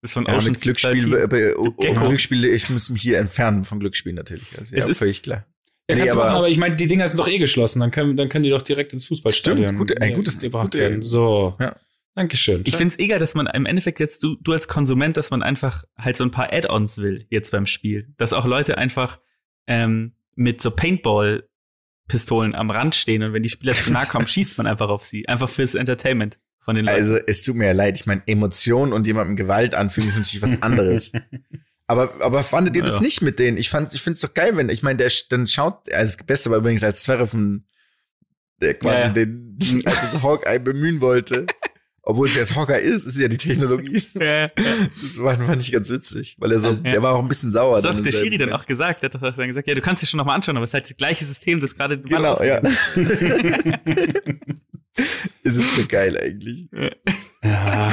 Das ist von Ja, mit Glücksspiel, äh, um. Glücksspiel, ich muss mich hier entfernen von Glücksspiel natürlich. Also, Es ja, ist- völlig klar. Ja, Nee, kannst du aber- machen, aber ich meine, die Dinger sind doch eh geschlossen, dann können, dann können die doch direkt ins Fußballstadion Stimmt, gute- ey, äh, gutes- gebracht gute- werden. So. Ja. Dankeschön. Ich finde es egal, dass man im Endeffekt jetzt, du, du als Konsument, dass man einfach halt so ein paar Add-ons will jetzt beim Spiel. Dass auch Leute einfach ähm, mit so Paintball-Pistolen am Rand stehen und wenn die Spieler zu nahe kommen, schießt man einfach auf sie. Einfach fürs Entertainment von den Leuten. Also es tut mir ja leid, ich meine, Emotionen und jemandem Gewalt anfügen ist natürlich was anderes. aber, aber fandet ihr das Ja. nicht mit denen? Ich fand, ich finde es doch geil, wenn, ich meine, der dann schaut, also das Beste war übrigens als Zverev der quasi Ja, ja. den, als Hawkeye bemühen wollte. Obwohl es ja das Hawkeye ist, ist ja die Technologie. Ja, ja. Das war, fand ich ganz witzig, weil er so, der war auch ein bisschen sauer. Das hat der Schiri dann auch gesagt. Der hat doch dann gesagt, ja, du kannst dir schon nochmal anschauen, aber es ist halt das gleiche System, das gerade Genau, ja. es ist so geil eigentlich. Ja,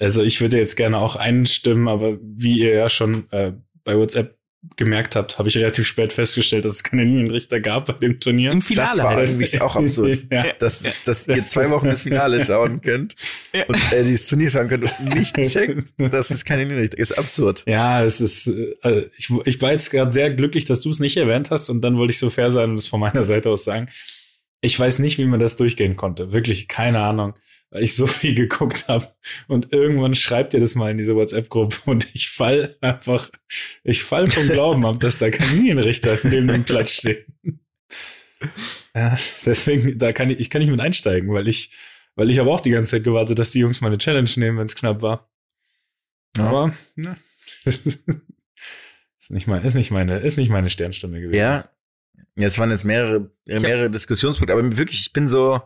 also ich würde jetzt gerne auch einstimmen, aber wie ihr ja schon äh, bei WhatsApp gemerkt habt, habe ich relativ spät festgestellt, dass es keine Linienrichter gab bei dem Turnier. Im Finale Das war halt. irgendwie auch absurd. ja. Dass, dass ihr zwei Wochen das Finale schauen könnt Ja. und äh, dieses Turnier schauen könnt und nicht checkt, dass es keine Linienrichter ist. absurd. Ja, es ist, äh, ich, ich war jetzt gerade sehr glücklich, dass du es nicht erwähnt hast und dann wollte ich so fair sein und es von meiner Seite aus sagen. Ich weiß nicht, wie man das durchgehen konnte. Wirklich keine Ahnung, weil ich so viel geguckt habe und irgendwann schreibt ihr das mal in diese WhatsApp-Gruppe und ich fall einfach, ich fall vom Glauben ab, dass da kein Linienrichter neben dem Platz steht. Ja, deswegen, da kann ich, ich kann nicht mit einsteigen, weil ich, weil ich habe auch die ganze Zeit gewartet, dass die Jungs mal eine Challenge nehmen, wenn es knapp war. Ja. Aber, ne, ist nicht mein, ist nicht meine, ist nicht meine Sternstunde gewesen. Ja. Jetzt waren jetzt mehrere, mehrere Diskussionspunkte, aber wirklich, ich bin so,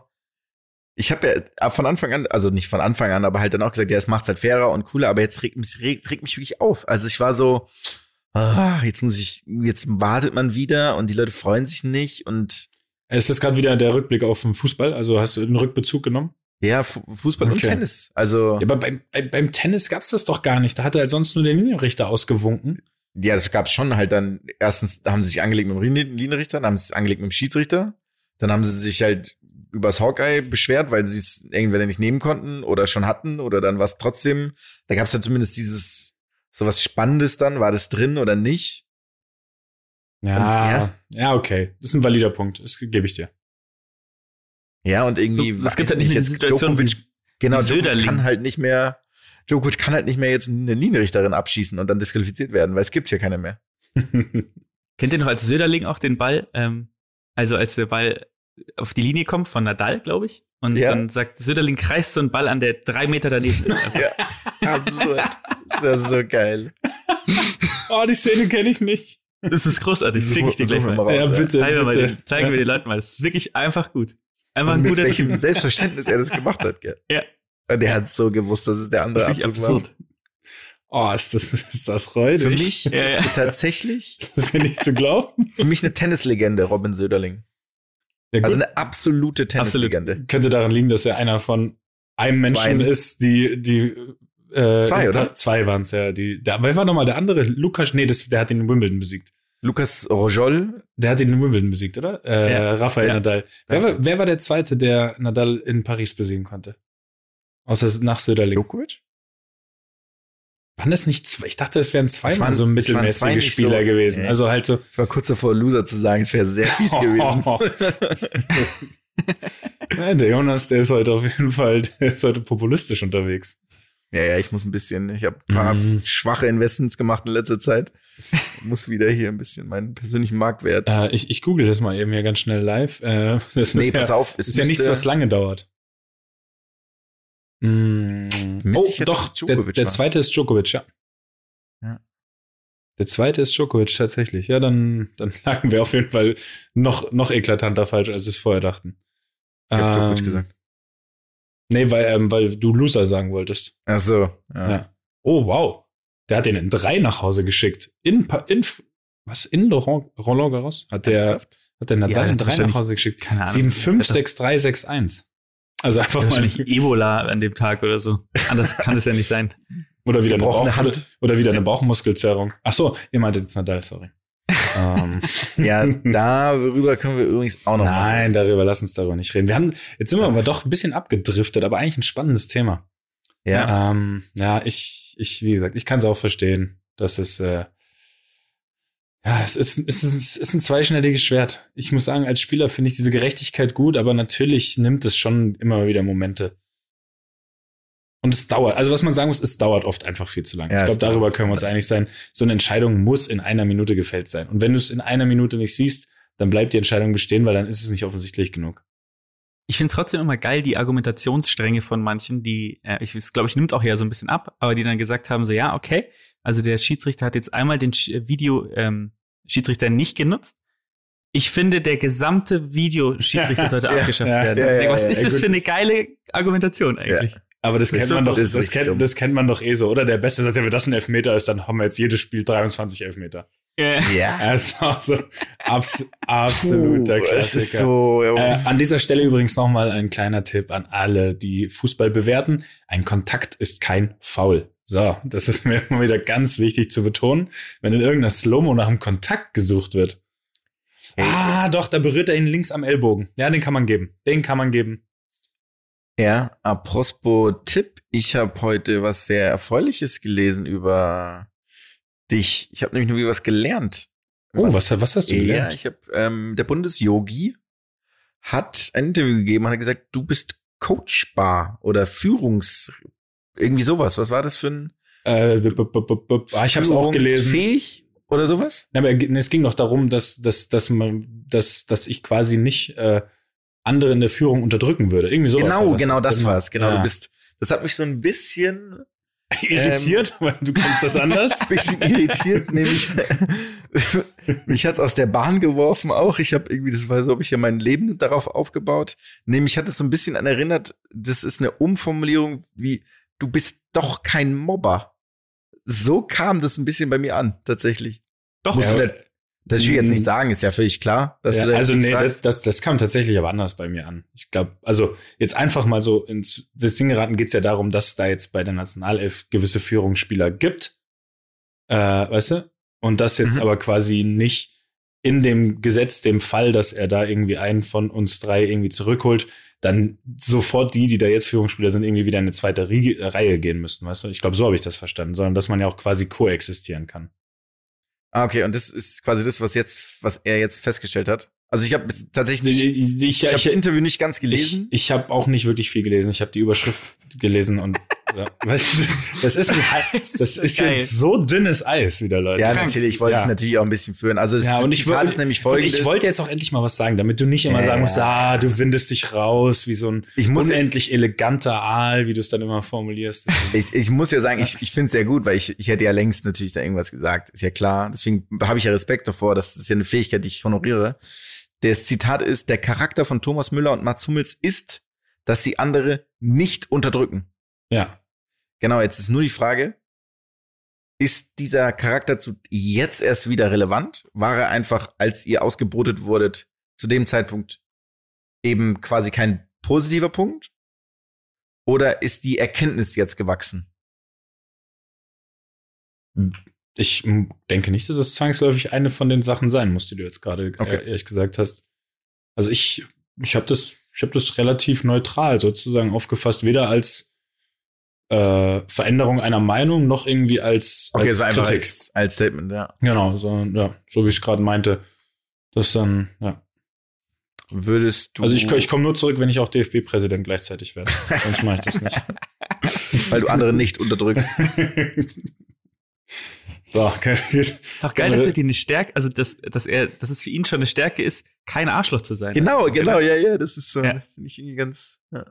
ich habe ja von Anfang an, also nicht von Anfang an, aber halt dann auch gesagt, ja, es macht's halt fairer und cooler, aber jetzt regt mich, regt, regt mich wirklich auf. Also ich war so, ah, jetzt muss ich, jetzt wartet man wieder und die Leute freuen sich nicht und Ist das gerade wieder der Rückblick auf den Fußball? Also hast du einen Rückbezug genommen? ja, Fu- Fußball und Okay. Tennis. Also, Ja, aber beim, beim, beim Tennis gab's das doch gar nicht. Da hat er halt sonst nur den Linienrichter ausgewunken. ja, das gab's schon halt dann, erstens haben sie sich angelegt mit dem Lin- Linienrichter, dann haben sie sich angelegt mit dem Schiedsrichter, dann haben sie sich halt übers Hawkeye beschwert, weil sie es irgendwer nicht nehmen konnten oder schon hatten oder dann war es trotzdem, da gab's dann zumindest dieses, so was Spannendes dann, war das drin oder nicht? Ja, Und, ja, ja. okay. Das ist ein valider Punkt. Das gebe ich dir. Ja, und irgendwie, So, es gibt halt nicht jetzt Situation Djokovic, wie- genau, wie Djokovic Söderling. kann halt nicht mehr, Djokovic kann halt nicht mehr jetzt eine Linienrichterin abschießen und dann disqualifiziert werden, weil es gibt hier keine mehr. Kennt ihr noch als Söderling auch den Ball? Ähm, also als der Ball auf die Linie kommt von Nadal, glaube ich. Und Ja. dann sagt Söderling, kreist so einen Ball an, der drei Meter daneben ist. Absurd. Das ist so geil. oh, die Szene kenne ich nicht. Das ist großartig. Das schicke ich dir gleich wir mal. raus, Ja, bitte, Zeigen wir, mal bitte. den, zeigen wir den Leuten mal. Das ist wirklich einfach gut. Einfach Und ein mit guter welchem Typ. Selbstverständnis er das gemacht hat, gell? Ja. Und der hat so gewusst, dass es der andere Wirklich Abdruck war. absurd. Oh, ist das, ist das freudig. Für mich Ja, ja. ist tatsächlich Das ist ja nicht zu glauben. für mich eine Tennislegende, Robin Söderling. Ja. Also eine absolute Tennislegende. könnte daran liegen, dass er einer von einem Menschen Zwei. ist, die, die äh, Zwei, oder? Zwei waren es, ja. Die, der, wer war nochmal der andere? Lukas, nee, das, der hat ihn in Wimbledon besiegt. Lukas Rojol, Der hat ihn in Wimbledon besiegt, oder? Äh, Ja. Rafael Ja. Nadal. Wer war, wer war der Zweite, der Nadal in Paris besiegen konnte? Außer nach Söderling. Djokovic? Waren das nicht zwei? Ich dachte, es wären zweimal waren- so mittelmäßige Spieler so- gewesen. Nee. Also halt so. Ich war kurz davor, Loser zu sagen, es wäre sehr fies gewesen. Ja, der Jonas, der ist heute auf jeden Fall, der ist heute populistisch unterwegs. ja, ja, ich muss ein bisschen, ich habe ein paar Mhm. schwache Investments gemacht in letzter Zeit. muss wieder hier ein bisschen meinen persönlichen Marktwert. Äh, ich, ich google das mal eben hier ganz schnell live. Äh, das nee, ist pass ja, auf, es ist ja nichts, was lange dauert. Mm. Oh, doch, der, Djokovic der zweite ist Djokovic, ja. Der zweite ist Djokovic tatsächlich. Ja, dann, dann lagen wir auf jeden Fall noch, noch eklatanter falsch, als wir es vorher dachten. Ich hab Djokovic Ähm, gesagt. Nee, weil, ähm, weil du Loser sagen wolltest. Ach so. Ja. Ja. Oh, wow. Der hat den in drei nach Hause geschickt. In, in was? In Laurent, Roland Garros? Hat der, Ernsthaft? hat der Nadal Ja, in drei nach Hause geschickt. Keine Ahnung. 7, 5, Der hat 6, 3, 6, 1. Also einfach mal. Wahrscheinlich Ebola an dem Tag oder so. Anders kann es ja nicht sein. Oder wieder eine, Bauch, Hand. Oder, wieder eine Bauchmuskelzerrung. Ach so, ihr meintet jetzt Nadal, sorry. ähm, Ja, darüber können wir übrigens auch noch nein, darüber, lass uns darüber nicht reden. Wir haben, jetzt sind wir aber doch ein bisschen abgedriftet, aber eigentlich ein spannendes Thema. Ja. Ähm, ja, ich, ich, wie gesagt, ich kann es auch verstehen, dass es, äh, ja, es ist, es ist, es ist ein zweischneidiges Schwert. Ich muss sagen, als Spieler finde ich diese Gerechtigkeit gut, aber natürlich nimmt es schon immer wieder Momente. Und es dauert, also was man sagen muss, es dauert oft einfach viel zu lange. Ja, ich glaube, darüber können wir uns einig sein. So eine Entscheidung muss in einer Minute gefällt sein. Und wenn du es in einer Minute nicht siehst, dann bleibt die Entscheidung bestehen, weil dann ist es nicht offensichtlich genug. Ich finde es trotzdem immer geil, die Argumentationsstränge von manchen, die, äh, ich glaube, ich nimmt auch ja so ein bisschen ab, aber die dann gesagt haben, so ja, okay, also der Schiedsrichter hat jetzt einmal den Sch Video ähm, Schiedsrichter nicht genutzt. Ich finde, der gesamte Videoschiedsrichter sollte Ja, abgeschafft ja, werden. ja, ja, Ich denk, Was ist ja, das für eine geile Argumentation eigentlich? Aber das, Das kennt ist man doch- das ist das, kennt, das kennt man doch eh so, oder? Der Beste sagt, ja, wenn das ein Elfmeter ist, dann haben wir jetzt jedes Spiel 23 Elfmeter. Ja. Ja. Also, so abs absoluter Puh, Klassiker. Ist so, ja, Äh, an dieser Stelle übrigens nochmal ein kleiner Tipp an alle, die Fußball bewerten. Ein Kontakt ist kein Foul. So, das ist mir immer wieder ganz wichtig zu betonen. Wenn in irgendeiner Slow-Mo nach einem Kontakt gesucht wird. Hey. Ah, doch, da berührt er ihn links am Ellbogen. Ja, den kann man geben. Den kann man geben. Ja, apropos Tipp, ich habe heute was sehr Erfreuliches gelesen über dich. Ich habe nämlich nur wieder was gelernt. Oh, was, was hast du Ja, gelernt? ich habe ähm, der Bundesyogi hat ein Interview gegeben und hat gesagt, du bist coachbar oder Führungs irgendwie sowas. Was war das für ein Äh, ah, ich habe es auch gelesen. Fähig oder sowas? Ja, aber es ging doch darum, dass, dass, dass man, dass, dass ich quasi nicht äh, andere in der Führung unterdrücken würde. Irgendwie sowas. genau, war das. genau das war's. Genau, Ja. du bist. Das hat mich so ein bisschen irritiert, weil du kannst das anders. bisschen irritiert, nämlich mich hat's aus der Bahn geworfen auch. Ich habe irgendwie, das war so, habe ich ja mein Leben darauf aufgebaut. Nämlich hat es so ein bisschen an erinnert, das ist eine Umformulierung wie, du bist doch kein Mobber. So kam das ein bisschen bei mir an, tatsächlich. Doch, Musst Ja, du das, das will ich jetzt nicht sagen, ist ja völlig klar. Dass ja, du da also nichts nee, das, sagst. das, das kam tatsächlich aber anders bei mir an. Ich glaube, also jetzt einfach mal so ins das Ding geraten geht's ja darum, dass da jetzt bei der Nationalelf gewisse Führungsspieler gibt, äh, weißt du? Und das jetzt Mhm. aber quasi nicht in dem Gesetz, dem Fall, dass er da irgendwie einen von uns drei irgendwie zurückholt, dann sofort die, die da jetzt Führungsspieler sind, irgendwie wieder in eine zweite Rie Reihe gehen müssten, weißt du? Ich glaube, so habe ich das verstanden, sondern dass man ja auch quasi koexistieren kann. Ah, okay, und das ist quasi das, was jetzt, was er jetzt festgestellt hat. Also ich habe tatsächlich, Ich, ich, ich habe das Interview nicht ganz gelesen. Ich, ich habe auch nicht wirklich viel gelesen. Ich habe die Überschrift gelesen und ja, das ist ein, Das ist das so ist geil. jetzt so dünnes Eis wieder, Leute. Ja, natürlich. Ich wollte es Ja. natürlich auch ein bisschen führen. Also das Ja, und ich wollte, ist nämlich und folgendes. ich wollte jetzt auch endlich mal was sagen, damit du nicht immer Ja, sagen musst, ah, du windest dich raus, wie so ein Ich muss- unendlich eleganter Aal, wie du es dann immer formulierst. ich, ich muss ja sagen, ich, ich finde es sehr gut, weil ich, ich hätte ja längst natürlich da irgendwas gesagt. Ist ja klar. Deswegen habe ich ja Respekt davor. Das ist ja eine Fähigkeit, die ich honoriere. Das Zitat ist, der Charakter von Thomas Müller und Mats Hummels ist, dass sie andere nicht unterdrücken. Ja. Genau, jetzt ist nur die Frage, ist dieser Charakter zu jetzt erst wieder relevant? War er einfach, als ihr ausgebotet wurdet, zu dem Zeitpunkt eben quasi kein positiver Punkt? Oder ist die Erkenntnis jetzt gewachsen? Ich denke nicht, dass es zwangsläufig eine von den Sachen sein muss, die du jetzt gerade Okay. äh, ehrlich gesagt hast. Also ich, ich habe das, ich habe das relativ neutral sozusagen aufgefasst, weder als äh, Veränderung einer Meinung noch irgendwie als, Okay, als so einfach Kritik. als, als Statement, ja. Genau, so, ja, so wie ich es gerade meinte. Das dann, ja. Würdest du. Also ich, ich komme nur zurück, wenn ich auch DFB-Präsident gleichzeitig werde. Sonst mache ich das nicht. weil du andere nicht unterdrückst. so, okay. Ist auch geil, dass er dir eine Stärke, also dass, dass er, dass es für ihn schon eine Stärke ist, kein Arschloch zu sein. Genau, genau, ja, ja, das ist so. Ja. Finde ich irgendwie ganz. Ja.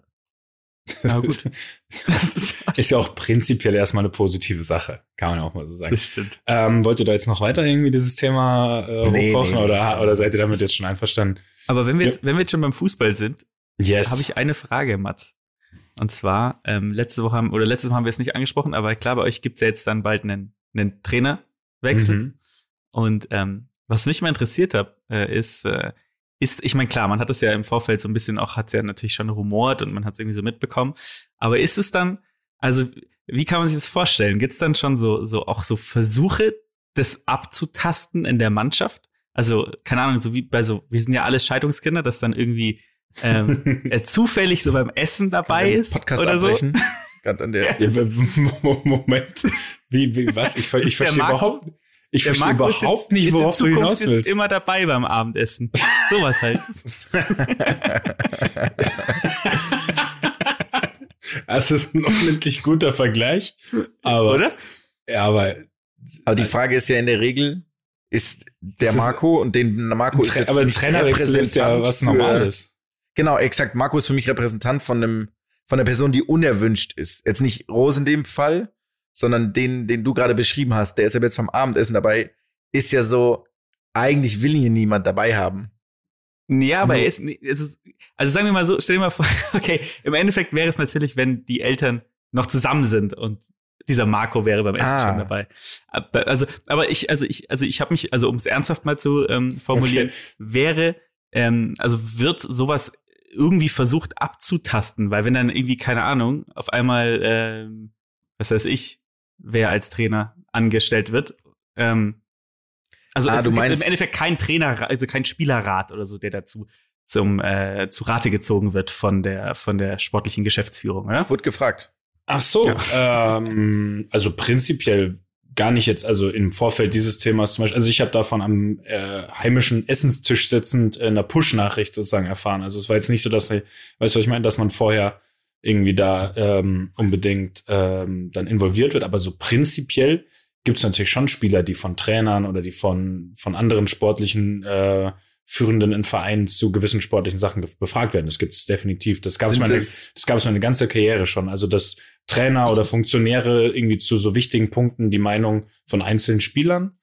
Na gut. ist ja auch prinzipiell erstmal eine positive Sache, kann man ja auch mal so sagen. Das stimmt. Ähm, wollt ihr da jetzt noch weiter irgendwie dieses Thema äh, Nee, hochkochen nee, oder, oder seid ihr damit jetzt schon einverstanden? Aber wenn wir Ja. jetzt, wenn wir jetzt schon beim Fußball sind, Yes. habe ich eine Frage, Mats. Und zwar, ähm, letzte Woche haben, oder letztes Mal haben wir es nicht angesprochen, aber klar, bei euch gibt's ja jetzt dann bald einen, einen Trainerwechsel. Mhm. Und ähm, was mich mal interessiert hat, äh, ist, äh, ist, ich meine, klar, man hat es ja im Vorfeld so ein bisschen auch, hat es ja natürlich schon rumort und man hat es irgendwie so mitbekommen. Aber ist es dann, also wie kann man sich das vorstellen? Gibt's dann schon so, so auch so Versuche, das abzutasten in der Mannschaft? Also, keine Ahnung, so wie bei so, wir sind ja alles Scheidungskinder, dass dann irgendwie ähm, er zufällig so beim Essen dabei ist Podcast oder so. Gerade an der. Moment. Wie, wie, was? Ich, ich verstehe überhaupt, ich Der verstehe Markus überhaupt ist- nicht, ist in worauf du Zukunft hinaus jetzt willst. immer dabei beim Abendessen. Sowas halt. Das ist ein unendlich guter Vergleich. Aber, Oder? Ja, aber, Aber die Frage ist ja in der Regel, ist der ist- Marco und den Marco ist jetzt aber ein Trainerwechsel ist ja was für- Normales. Genau, exakt. Marco ist für mich Repräsentant von einem, von einer Person, die unerwünscht ist. Jetzt nicht Rose in dem Fall, sondern den, den du gerade beschrieben hast. Der ist ja jetzt vom Abendessen dabei. Ist ja so, eigentlich will hier niemand dabei haben. Ja, aber Mhm. er ist, also, also sagen wir mal so, stell dir mal vor, okay, im Endeffekt wäre es natürlich, wenn die Eltern noch zusammen sind und dieser Marco wäre beim Essen Ah. schon dabei. Aber, also, aber ich, also ich, also ich habe mich, also um es ernsthaft mal zu ähm, formulieren, Okay. wäre, ähm, also wird sowas irgendwie versucht abzutasten, weil wenn dann irgendwie, keine Ahnung, auf einmal, ähm, was weiß ich, wer als Trainer angestellt wird, ähm, also Ah, es du gibt meinst- im Endeffekt kein Trainer, also kein Spielerrat oder so, der dazu zum äh, zu Rate gezogen wird von der von der sportlichen Geschäftsführung, oder? Wurde gefragt. Ach so, ähm, also prinzipiell gar nicht jetzt, also im Vorfeld dieses Themas zum Beispiel, also ich habe davon am äh, heimischen Essenstisch sitzend in einer Push-Nachricht sozusagen erfahren. Also es war jetzt nicht so, dass, weißt du, was ich meine, dass man vorher irgendwie da ähm, unbedingt ähm, dann involviert wird, aber so prinzipiell gibt es natürlich schon Spieler, die von Trainern oder die von, von anderen sportlichen äh, Führenden in Vereinen zu gewissen sportlichen Sachen befragt werden. Das gibt es definitiv. Das gab es meine, das- das gab es meine ganze Karriere schon. Also dass Trainer oder Funktionäre irgendwie zu so wichtigen Punkten die Meinung von einzelnen Spielern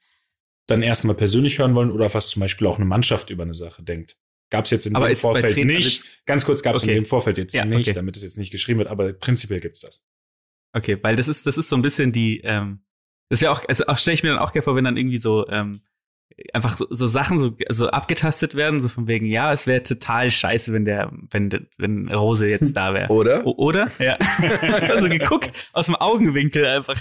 dann erstmal persönlich hören wollen oder was zum Beispiel auch eine Mannschaft über eine Sache denkt. Gab es jetzt in Aber dem Vorfeld Trainer- nicht. Ganz kurz gab es Okay. in dem Vorfeld jetzt Ja, nicht, okay. damit es jetzt nicht geschrieben wird, aber prinzipiell gibt's das. Okay, weil das ist das ist so ein bisschen die ähm, das ist ja auch also auch stelle ich mir dann auch gerne vor, wenn dann irgendwie so ähm, einfach so, so Sachen so, so abgetastet werden, so von wegen, ja, es wäre total scheiße, wenn der, wenn, der- wenn Rose jetzt da wäre. Oder? O- Oder? Ja. so geguckt aus dem Augenwinkel einfach.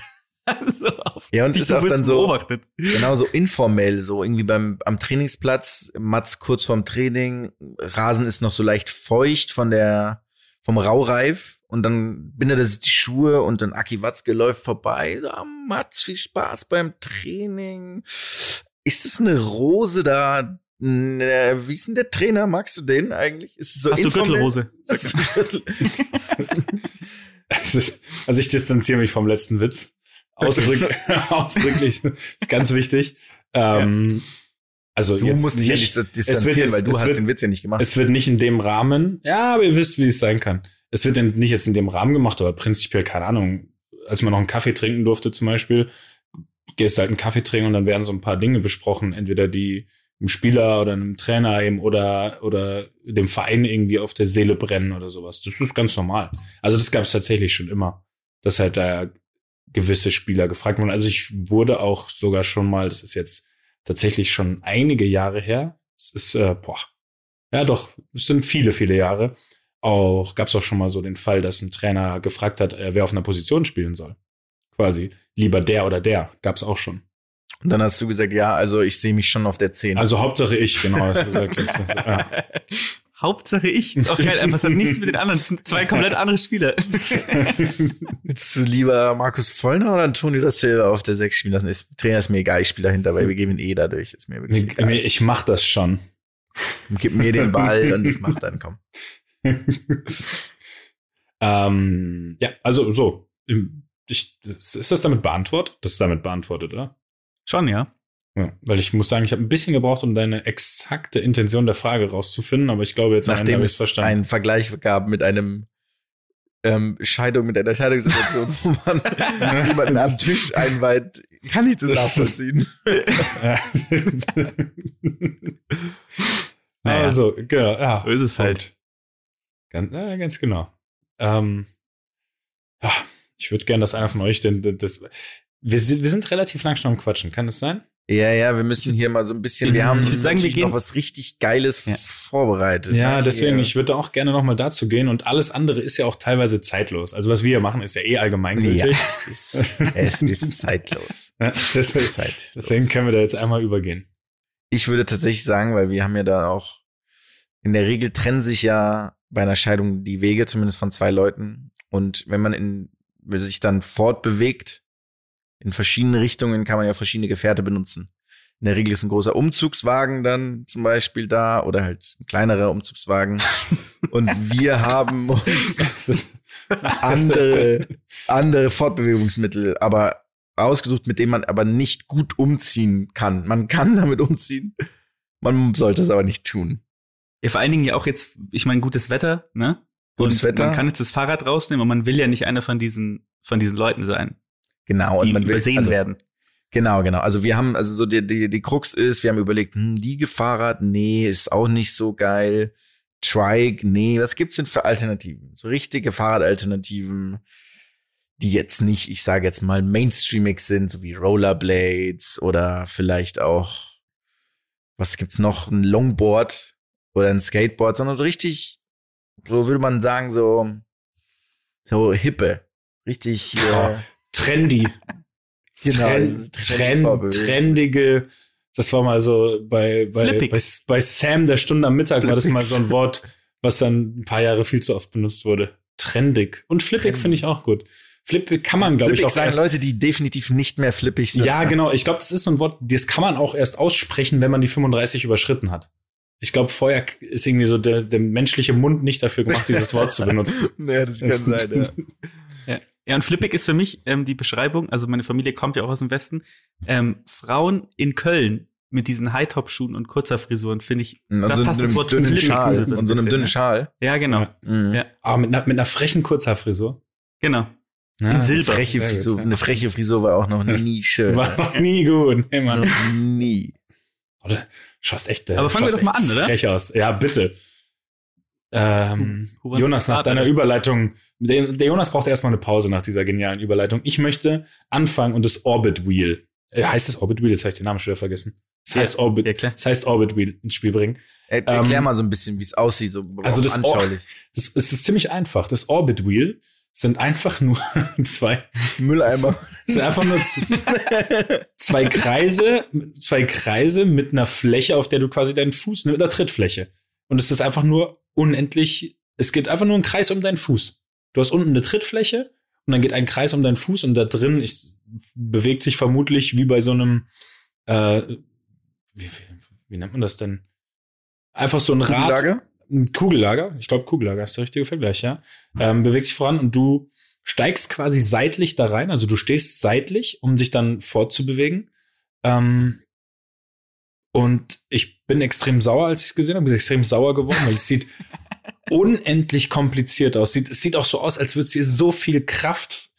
so auf Ja, und dich ist auch dann so- beobachtet. Genau, so informell, so irgendwie beim, am Trainingsplatz, Mats kurz vorm Training, Rasen ist noch so leicht feucht von der, vom Raureif und dann bindet er sich die Schuhe und dann Aki Watzke läuft vorbei, so, ah, Mats, viel Spaß beim Training. Ist es eine Rose da? Ne, wie ist denn der Trainer? Magst du den eigentlich? So Hast du? Gürtelrose? Sagst du Gürtel? Es ist, also ich distanziere mich vom letzten Witz. Ausdrücklich, ausdrücklich ganz wichtig. Ähm, Also Du jetzt musst dich ja nicht, nicht distanzieren, jetzt- weil du hast wird- den Witz ja nicht gemacht. es wird nicht in dem Rahmen, ja, aber ihr wisst, wie es sein kann. Es wird nicht jetzt in dem Rahmen gemacht, aber prinzipiell, keine Ahnung, als man noch einen Kaffee trinken durfte zum Beispiel, gehst du halt einen Kaffee trinken und dann werden so ein paar Dinge besprochen, entweder die einem Spieler oder einem Trainer eben oder, oder dem Verein irgendwie auf der Seele brennen oder sowas. Das ist ganz normal. Also das gab es tatsächlich schon immer, dass halt da gewisse Spieler gefragt wurden. Also ich wurde auch sogar schon mal, das ist jetzt tatsächlich schon einige Jahre her, es ist, äh, boah, ja doch, es sind viele, viele Jahre. Auch gab es auch schon mal so den Fall, dass ein Trainer gefragt hat, äh, wer auf einer Position spielen soll. Quasi lieber der oder der, gab es auch schon. Und dann hast du gesagt, ja, also ich sehe mich schon auf der 10. Also Hauptsache ich, genau. hast du gesagt, das, das, ja. Hauptsache ich. Ist auch geil, einfach es hat nichts mit den anderen. Das sind zwei komplett andere Spieler. Willst du lieber Markus Vollner oder Antonio da Silva auf der 6 spielen lassen? Ist, Trainer ist mir egal, ich spiele dahinter, weil wir geben ihn eh dadurch. Ist mir wirklich Nee, egal. nee, ich mach das schon. Gib mir den Ball und ich mach dann, komm. ähm, ja, also so. Ich, ist das damit beantwortet? Das ist damit beantwortet, oder? Schon, ja. Ja, weil ich muss sagen, ich habe ein bisschen gebraucht, um deine exakte Intention der Frage rauszufinden, aber ich glaube, jetzt Nachdem es verstanden. einen Vergleich gab mit einem ähm, Scheidung mit einer Scheidungssituation, wo man jemanden am Tisch einweiht, kann ich das nachvollziehen. Naja. Also, genau, ja. So ist es halt. Ganz, ja, ganz genau. Ähm, ja, ich würde gerne, dass einer von euch denn das. Wir sind, wir sind relativ lang schon am Quatschen, kann das sein? Ja, ja, wir müssen hier mal so ein bisschen, wir haben Ich sagen, wir gehen- noch was richtig Geiles Ja. vorbereitet. Ja, ne? deswegen, ich würde auch gerne noch mal dazu gehen und alles andere ist ja auch teilweise zeitlos. Also was wir hier machen, ist ja eh Ja, allgemeingültig. es ist, es ist zeitlos. Ja, deswegen, Zeitlos. deswegen können wir da jetzt einmal übergehen. Ich würde tatsächlich sagen, weil wir haben ja da auch, in der Regel trennen sich ja bei einer Scheidung die Wege, zumindest von zwei Leuten. Und wenn man in, wenn sich dann fortbewegt, in verschiedene Richtungen kann man ja verschiedene Gefährte benutzen. In der Regel ist ein großer Umzugswagen dann zum Beispiel da oder halt ein kleinerer Umzugswagen. Und wir haben uns andere, andere Fortbewegungsmittel, aber ausgesucht, mit denen man aber nicht gut umziehen kann. Man kann damit umziehen, man sollte es aber nicht tun. Ja, vor allen Dingen ja auch jetzt, ich meine, gutes Wetter, ne? Gutes und Wetter. Man kann jetzt das Fahrrad rausnehmen und man will ja nicht einer von diesen, von diesen Leuten sein, Genau, die und man will übersehen also, werden. Genau, genau. Also wir haben, also so die, die, die Krux ist, wir haben überlegt, hm, Liegefahrrad, nee, ist auch nicht so geil. Trike, nee, was gibt's denn für Alternativen? So richtige Fahrradalternativen, die jetzt nicht, ich sage jetzt mal, mainstreamig sind, so wie Rollerblades oder vielleicht auch, was gibt's noch, ein Longboard oder ein Skateboard, sondern so richtig, so würde man sagen, so, so hippe. Richtig, Ja. trendy. genau, Trend, diese Trend, trendige, das war mal so bei, bei, Flippig. bei, bei Sam der Stunde am Mittag war das Flippig. mal so ein Wort, was dann ein paar Jahre viel zu oft benutzt wurde. Trendig. Und flippig finde ich auch gut. Flippig kann man, glaube ich, Flippig auch sagen Leute, die definitiv nicht mehr flippig sind. Ja, genau. Ich glaube, das ist so ein Wort, das kann man auch erst aussprechen, wenn man die 35 überschritten hat. Ich glaube, vorher ist irgendwie so der, der menschliche Mund nicht dafür gemacht, dieses Wort zu benutzen. ja, das kann sein, ja. Ja. und flippig ist für mich ähm, die Beschreibung, also meine Familie kommt ja auch aus dem Westen, ähm, Frauen in Köln mit diesen Hightop-Schuhen und kurzer Frisuren, finde ich, Und da so passt das einem Wort dünnen Schal. so ein Und so einem dünnen. Schal. Ja, genau. Mhm. Ja. Aber mit einer, mit einer frechen Kurzhaarfrisur. genau. Ja, In Silber. Freche Sehr gut, Frisur, ja. eine freche Frisur war auch noch nie schön. War noch nie gut. Mann. noch nie. Oder? Schaust echt, äh, Aber fangen wir doch mal an, oder? Frech aus. Ja, bitte. Ähm, Who- who wants Jonas, nach deiner? Überleitung, der, der Jonas braucht erstmal eine Pause nach dieser genialen Überleitung. Ich möchte anfangen und das Orbit Wheel. Äh, heißt es Orbit Wheel? Jetzt habe ich den Namen schon wieder vergessen. Es Ja, heißt Orbit, ja, es heißt Orbit Wheel ins Spiel bringen. Er, erklär Ähm, mal so ein bisschen, wie es aussieht, so Also das Or- anschaulich. Das, es ist ziemlich einfach. Das Orbit Wheel sind einfach nur zwei, Mülleimer. es sind einfach nur zwei Kreise, zwei Kreise mit einer Fläche, auf der du quasi deinen Fuß, mit einer Trittfläche. Und es ist einfach nur unendlich, es geht einfach nur ein Kreis um deinen Fuß. Du hast unten eine Trittfläche und dann geht ein Kreis um deinen Fuß und da drin ist, bewegt sich vermutlich wie bei so einem, äh, wie, wie, nennt man das denn? Einfach so ein Rad. Kugellager? Ein Kugellager, ich glaube Kugellager ist der richtige Vergleich, ja. Ähm, bewegt sich voran und du steigst quasi seitlich da rein, also du stehst seitlich, um dich dann fortzubewegen. Ähm, und ich bin extrem sauer, als ich es gesehen habe, bin extrem sauer geworden, weil es sieht unendlich kompliziert aus. Sieht, es sieht auch so aus, als würde es dir so viel Kraft,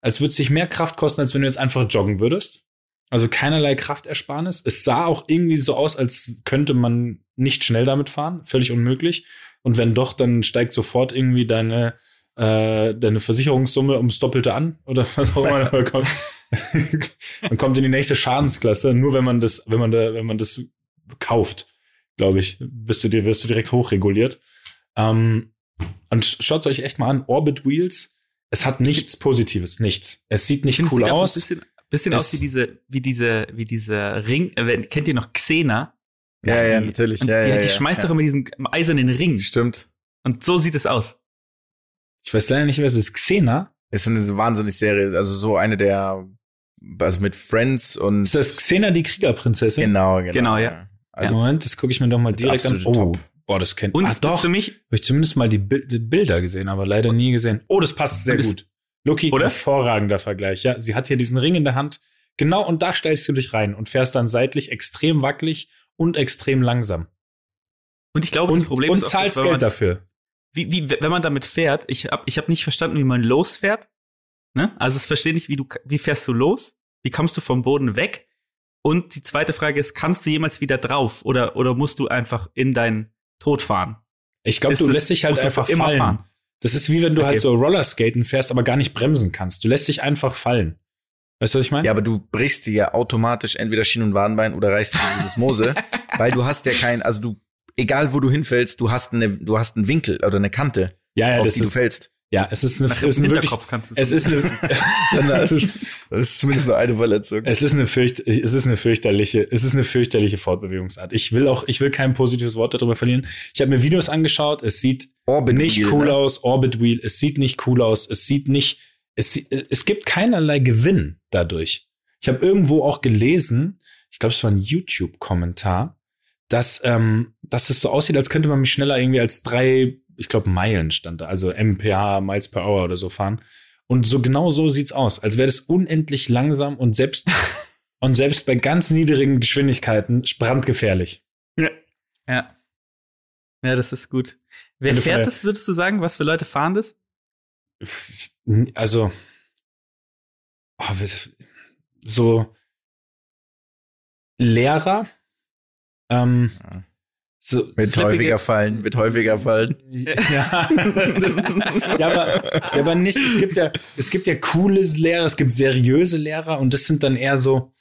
als würde es dich mehr Kraft kosten, als wenn du jetzt einfach joggen würdest. Also keinerlei Kraftersparnis. Es sah auch irgendwie so aus, als könnte man nicht schnell damit fahren. Völlig unmöglich. Und wenn doch, dann steigt sofort irgendwie deine, äh, deine Versicherungssumme ums Doppelte an oder was auch immer. man kommt, man kommt in die nächste Schadensklasse, nur wenn man das, wenn man da, wenn man das kauft, glaube ich, bist du dir, wirst du direkt hochreguliert. Ähm, und schaut euch echt mal an, Orbit Wheels, es hat nichts Positives, nichts. Es sieht nicht cool es sieht auch aus. Ein bisschen, bisschen Es- aus wie diese, wie diese, wie diese Ring. Äh, kennt ihr noch Xena? Ja, ja, die- natürlich. Und Ja, die, ja, die ja, schmeißt ja. doch immer diesen eisernen Ring. Stimmt. Und so sieht es aus. Ich weiß leider nicht, wer es ist. Xena? Es ist eine wahnsinnig Serie, also so eine der, also mit Friends und Ist das Xena die Kriegerprinzessin? genau, genau, Genau, ja. Also Moment, das gucke ich mir doch mal direkt an. Oh, Top. boah, das kennt Und ah, es doch. für mich, Habe ich zumindest mal die, Bil die Bilder gesehen, aber leider nie gesehen. Oh, das passt sehr Und es- gut. Loki, Oder? hervorragender Vergleich. Ja, sie hat hier diesen Ring in der Hand. Genau, und da stellst du dich rein und fährst dann seitlich extrem wackelig und extrem langsam. und ich glaube, Und, das Problem und ist auch, zahlst dass, Geld man dafür. wie, wie, wenn man damit fährt, ich habe ich hab nicht verstanden, wie man losfährt. Ne? Also ich verstehe nicht, wie du, wie fährst du los? Wie kommst du vom Boden weg? Und die zweite Frage ist, kannst du jemals wieder drauf oder, oder musst du einfach in deinen Tod fahren? Ich glaube, du das- lässt dich halt du einfach immer fallen. fahren? Das ist wie wenn du Okay. halt so Rollerskaten fährst, aber gar nicht bremsen kannst. Du lässt dich einfach fallen. Weißt du, was ich meine? Ja, aber du brichst dir ja automatisch entweder Schien- und Wadenbein oder reißt dir die Mose, weil du hast ja kein, also du, egal wo du hinfällst, du hast eine, du hast einen Winkel oder eine Kante, ja, ja auf das die du ist, fällst. Ja, es ist eine, Nach es ist eine wirklich, Hinterkopf kannst du es ist eine, das ist zumindest nur eine Verletzung. es ist eine fürcht, es ist eine fürchterliche, es ist eine fürchterliche Fortbewegungsart. Ich will auch, ich will kein positives Wort darüber verlieren. Ich habe mir Videos angeschaut. Es sieht Orbit nicht Wheel, cool ne? aus. Orbit Wheel. Es sieht nicht cool aus. Es sieht nicht, es, es gibt keinerlei Gewinn dadurch. Ich habe irgendwo auch gelesen, ich glaube, es war ein YouTube-Kommentar, dass, ähm, dass es so aussieht, als könnte man mich schneller irgendwie als drei, ich glaube, Meilen stand da, also mph, Miles per Hour oder so fahren. Und so genau so sieht's aus, als wäre das unendlich langsam und selbst und selbst bei ganz niedrigen Geschwindigkeiten brandgefährlich. Ja. Ja, das ist gut. Wer von fährt das, würdest du sagen? Was für Leute fahren das? Also oh, so Lehrer, ähm, Ja. So Flippige- häufiger fallen, wird häufiger fallen. ja, das ist, ja, aber, ja, aber nicht. Es gibt ja, es gibt ja coole Lehrer, es gibt seriöse Lehrer und das sind dann eher so.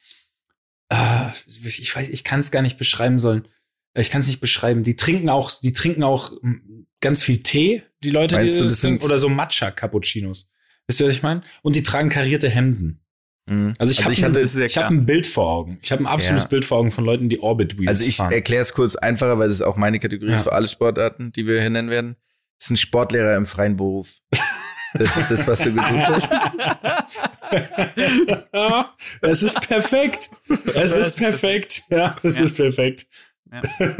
ah, ich weiß, ich kann es gar nicht beschreiben sollen. Ich kann es nicht beschreiben. Die trinken auch, die trinken auch mm, ganz viel Tee. Die Leute, Meinst die du, das sind, sind- oder so Matcha Cappuccinos. Wisst ihr, was ich meine? Und die tragen karierte Hemden. Mhm. Also ich Also habe ein, ich hab ein Bild vor Augen. Ich habe ein absolutes Ja. Bild vor Augen von Leuten, die Orbit Wheels Also ich erkläre es kurz einfacher, weil es ist auch meine Kategorie Ja. für alle Sportarten, die wir hier nennen werden. Das ist ein Sportlehrer im freien Beruf. Das ist das, was du gesucht hast. es ist perfekt. Es ist perfekt. Ja, es Ja. ist perfekt. Ja.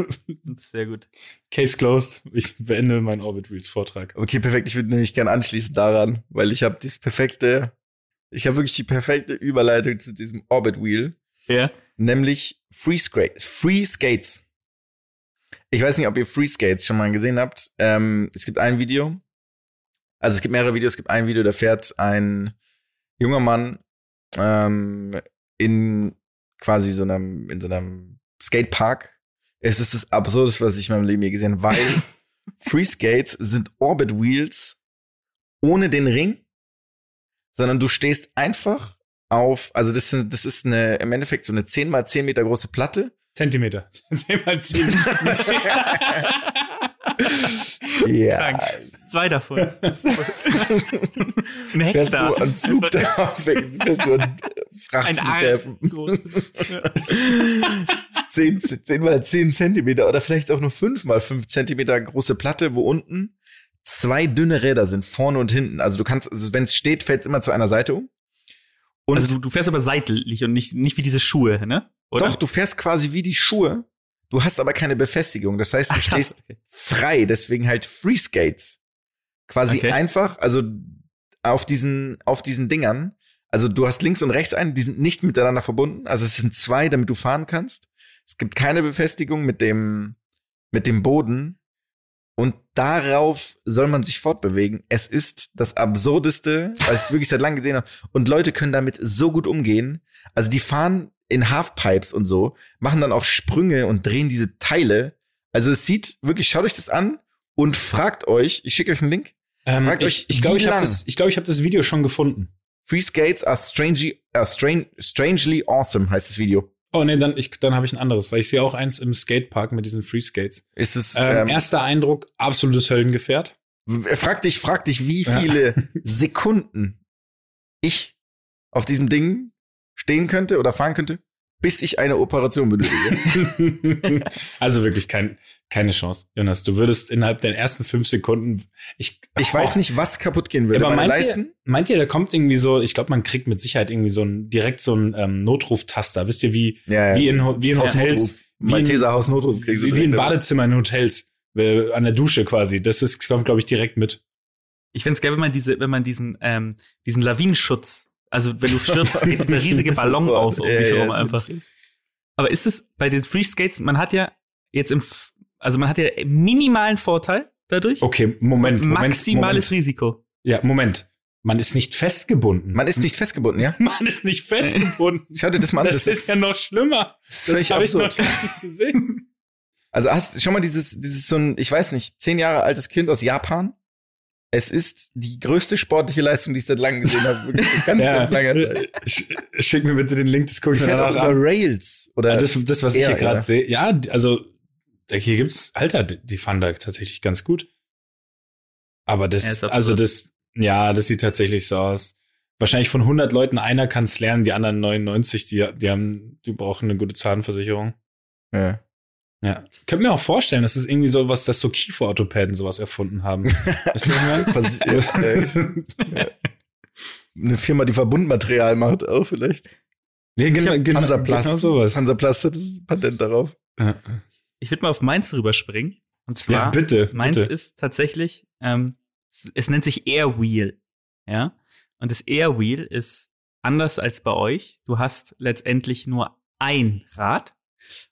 Sehr gut. Case closed. Ich beende meinen Orbit Wheels Vortrag. Okay, perfekt. Ich würde nämlich gern anschließen daran, weil ich habe das perfekte, ich habe wirklich die perfekte Überleitung zu diesem Orbit Wheel, Ja. nämlich Free Skates. Free Skates. Ich weiß nicht, ob ihr Free Skates schon mal gesehen habt. Ähm, es gibt ein Video. Also es gibt mehrere Videos. Es gibt ein Video, da fährt ein junger Mann ähm, in quasi so einem, in so einem Skatepark. Es ist das Absurdeste, was ich in meinem Leben je gesehen habe, weil Free Skates sind Orbit Wheels ohne den Ring, sondern du stehst einfach auf, also das, sind, das ist eine, im Endeffekt so eine 10 mal 10 Meter große Platte. Zentimeter. Zehn mal zehn. Ja. Zwei davon. Ein Fährst Hektar. du an Flughafen, fährst du an Ein Frachtflughäfen. Arm. groß. 10, 10 mal 10 Zentimeter oder vielleicht auch nur 5 mal 5 Zentimeter große Platte, wo unten zwei dünne Räder sind, vorne und hinten. Also du kannst, also wenn es steht, fällt es immer zu einer Seite um. Und Also du, du fährst aber seitlich und nicht, nicht wie diese Schuhe, ne? Oder? doch, du fährst quasi wie die Schuhe. Du hast aber keine Befestigung. Das heißt, du Ach, stehst frei, deswegen halt Free Skates. Quasi Okay. einfach, also auf diesen, auf diesen Dingern. Also du hast links und rechts einen, die sind nicht miteinander verbunden. Also es sind zwei, damit du fahren kannst. Es gibt keine Befestigung mit dem, mit dem Boden. Und darauf soll man sich fortbewegen. Es ist das Absurdeste, was ich wirklich seit langem gesehen habe. Und Leute können damit so gut umgehen. Also die fahren in Halfpipes und so, machen dann auch Sprünge und drehen diese Teile. Also es sieht wirklich, schaut euch das an und fragt euch, ich schicke euch einen Link. Ähm, Fragt ich euch, ich glaube, ich habe das, ich glaub, ich hab das Video schon gefunden. Free Skates are strangely, are strange, strangely awesome, heißt das Video. Oh nee, dann, ich, dann habe ich ein anderes, weil ich sehe auch eins im Skatepark mit diesen Free Skates. Ist es, Ähm, ähm, erster Eindruck, absolutes Höllengefährt. frag dich, frag dich, wie Ja. viele Sekunden ich auf diesem Ding stehen könnte oder fahren könnte, bis ich eine Operation benötige. also wirklich kein, keine Chance, Jonas. Du würdest innerhalb der ersten fünf Sekunden. Ich, Ich weiß nicht, was kaputt gehen würde. aber meint ihr, Leisten? meint ihr, da kommt irgendwie so, ich glaube, man kriegt mit Sicherheit irgendwie so ein, direkt so ein ähm, Notruftaster. Wisst ihr, wie, Ja, wie in, wie in Hotels, wie in, Malteser Hausnotruf kriegst du wie, in. Badezimmer in Hotels, äh, an der Dusche quasi. Das ist, kommt, glaube ich, direkt mit. Ich find's geil, wenn man diese, wenn man diesen, ähm, diesen Lawinenschutz, also wenn du stirbst, geht dieser riesige Ballon auf um Ja, dich herum einfach. Aber ist es bei den Free Skates, man hat ja jetzt im, also man hat ja minimalen Vorteil, dadurch. Okay, Moment, Moment. Maximales Moment. Risiko. Ja, Moment. Man ist nicht festgebunden. Man ist nicht festgebunden, ja? Man ist nicht festgebunden. Schau dir das mal an. das, ist ja noch schlimmer. das Das habe ich noch nicht gesehen. Also hast schon mal dieses, dieses so ein, ich weiß nicht, zehn Jahre altes Kind aus Japan. Es ist die größte sportliche Leistung, die ich seit langem gesehen habe. Wirklich seit ganz, ganz langer Zeit. Sch- Schick mir bitte den Link, das gucke ich mir Fährt auch danach über an. Rails. Oder Ja, das, das, was ich eher, hier gerade ja. sehe. Ja, also hier gibt's, Alter, die die fahren da tatsächlich ganz gut. Aber Ja, das, absurd. also das, ja, das sieht tatsächlich so aus. Wahrscheinlich von 100 Leuten einer kann es lernen, die anderen 99, die, die haben, die brauchen eine gute Zahnversicherung. ja. Ja. Könnt mir auch vorstellen, das ist irgendwie so was, dass so Kieferorthopäden sowas erfunden haben. Weißt du, was ich Was, meine? äh, eine Firma, die Verbundmaterial macht, auch vielleicht. nee, genau, genau, Hansaplast. genau sowas. Hansaplast hat das Patent darauf. Ja, Ich würde mal auf meins rüberspringen. Und zwar, ja bitte. meins bitte. ist tatsächlich, ähm, es, es nennt sich Airwheel. Ja. Und das Airwheel ist anders als bei euch. Du hast letztendlich nur ein Rad.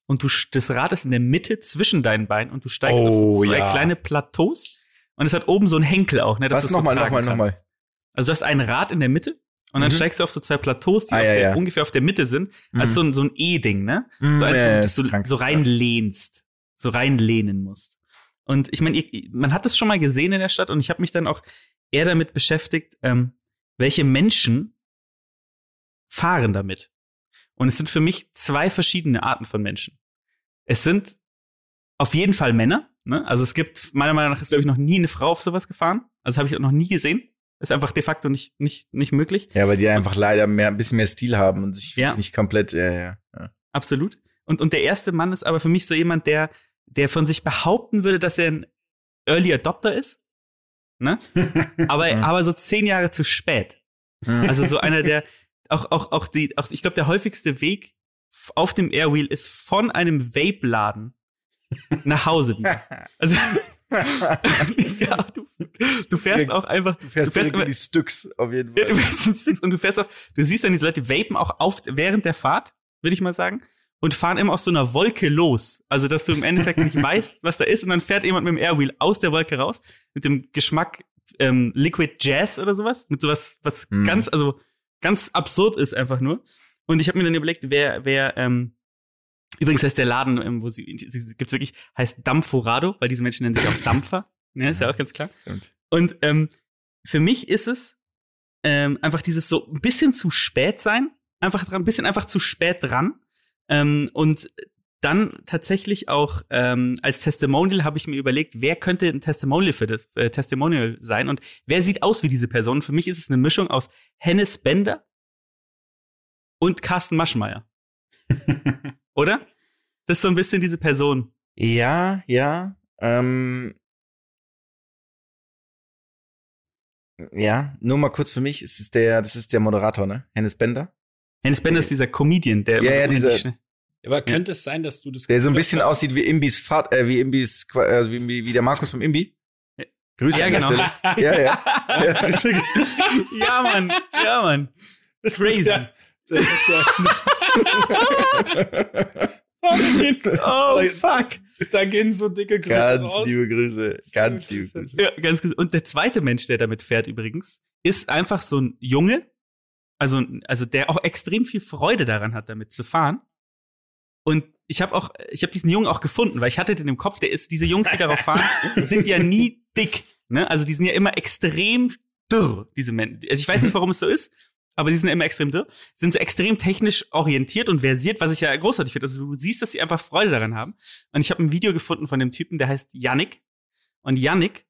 Und du, das Rad ist in der Mitte zwischen deinen Beinen und du steigst auf Oh, so zwei ja. kleine Plateaus. Und es hat oben so einen Henkel auch, ne? dass Was? du's so Nochmal, nochmal, nochmal. Also du hast ein Rad in der Mitte und dann Mhm. steigst du auf so zwei Plateaus, die Ah, auf ja, der, ja. ungefähr auf der Mitte sind. Also so ein, so ein E-Ding, ne? Mhm, So eins, ja, wo du dich so, krank. so reinlehnst, so reinlehnen musst. Und ich meine, man hat das schon mal gesehen in der Stadt und ich habe mich dann auch eher damit beschäftigt, ähm, welche Menschen fahren damit. Und es sind für mich zwei verschiedene Arten von Menschen. Es sind auf jeden Fall Männer. Ne? Also es gibt, meiner Meinung nach ist, glaube ich, noch nie eine Frau auf sowas gefahren. Also habe ich auch noch nie gesehen. Ist einfach de facto nicht, nicht, nicht möglich. Ja, weil die einfach leider mehr, ein bisschen mehr Stil haben und sich Ja. nicht komplett, ja, ja. ja. Absolut. Und, und der erste Mann ist aber für mich so jemand, der, der von sich behaupten würde, dass er ein Early Adopter ist. Ne? Aber, Mhm. aber so zehn Jahre zu spät. Also so einer, der auch, auch, auch die, auch, ich glaube, der häufigste Weg auf dem Airwheel ist von einem Vape-Laden nach Hause wieder. Also, ja, du, du fährst auch einfach, Du fährst Du fährst immer- die Stücks, auf jeden ja, Fall. du fährst in Sticks und du fährst auch, du siehst dann diese Leute vapen auch auf, während der Fahrt, würde ich mal sagen, und fahren immer aus so einer Wolke los. Also, dass du im Endeffekt nicht weißt, was da ist, und dann fährt jemand mit dem Airwheel aus der Wolke raus, mit dem Geschmack ähm, Liquid Jazz oder sowas, mit sowas, was Mhm. ganz, also ganz absurd ist einfach nur. Und ich habe mir dann überlegt, wer, wer, ähm, übrigens heißt der Laden, ähm, wo sie, sie gibt's wirklich, heißt Dampforado, weil diese Menschen nennen sich auch Dampfer. ne, ist ja auch ganz klar. Stimmt. Und ähm, für mich ist es ähm, einfach dieses so ein bisschen zu spät sein, einfach dran, ein bisschen einfach zu spät dran. Ähm, und dann tatsächlich auch ähm, als Testimonial habe ich mir überlegt, wer könnte ein Testimonial für das äh, Testimonial sein und wer sieht aus wie diese Person. Für mich ist es eine Mischung aus Hennes Bender und Carsten Maschmeyer, oder? Das ist so ein bisschen diese Person. Ja, ja. Ähm, ja, nur mal kurz für mich, es ist der, das ist der Moderator, ne? Hennes Bender. Hennes Bender ist dieser Comedian, der Ja, immer ja, dieser- Aber könnte es sein, dass du das Der so ein bisschen hast, aussieht wie Imbis Vater, äh, wie Imbis, äh, wie, wie der Markus vom Imbi. Grüße Ja, an der genau. Stelle. Ja, ja. ja, Mann. Ja, Mann. Crazy. Ja, das ist ja. Oh, fuck. Da gehen so dicke Grüße Ganz raus. liebe Grüße. Ganz liebe Grüße. Ja, ganz. Und der zweite Mensch, der damit fährt übrigens, ist einfach so ein Junge, also, also der auch extrem viel Freude daran hat, damit zu fahren. Und ich habe auch, ich habe diesen Jungen auch gefunden, weil ich hatte den im Kopf, der ist, diese Jungs, die darauf fahren, sind ja nie dick. Ne? Also die sind ja immer extrem dürr, diese Menschen. Also ich weiß nicht, warum es so ist, aber die sind immer extrem dürr, sind so extrem technisch orientiert und versiert, was ich ja großartig finde. Also du siehst, dass sie einfach Freude daran haben. Und ich habe ein Video gefunden von dem Typen, der heißt Yannick. Und Yannick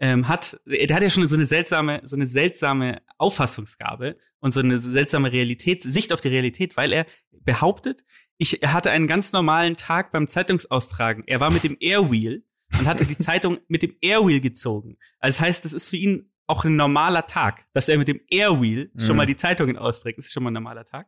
ähm, hat, der hat ja schon so eine seltsame, so eine seltsame Auffassungsgabe und so eine seltsame Realität, Sicht auf die Realität, weil er behauptet, ich er hatte einen ganz normalen Tag beim Zeitungsaustragen. Er war mit dem Airwheel und hatte die Zeitung mit dem Airwheel gezogen. Also das heißt, das ist für ihn auch ein normaler Tag, dass er mit dem Airwheel schon Mhm. mal die Zeitungen austrägt. Das ist schon mal ein normaler Tag.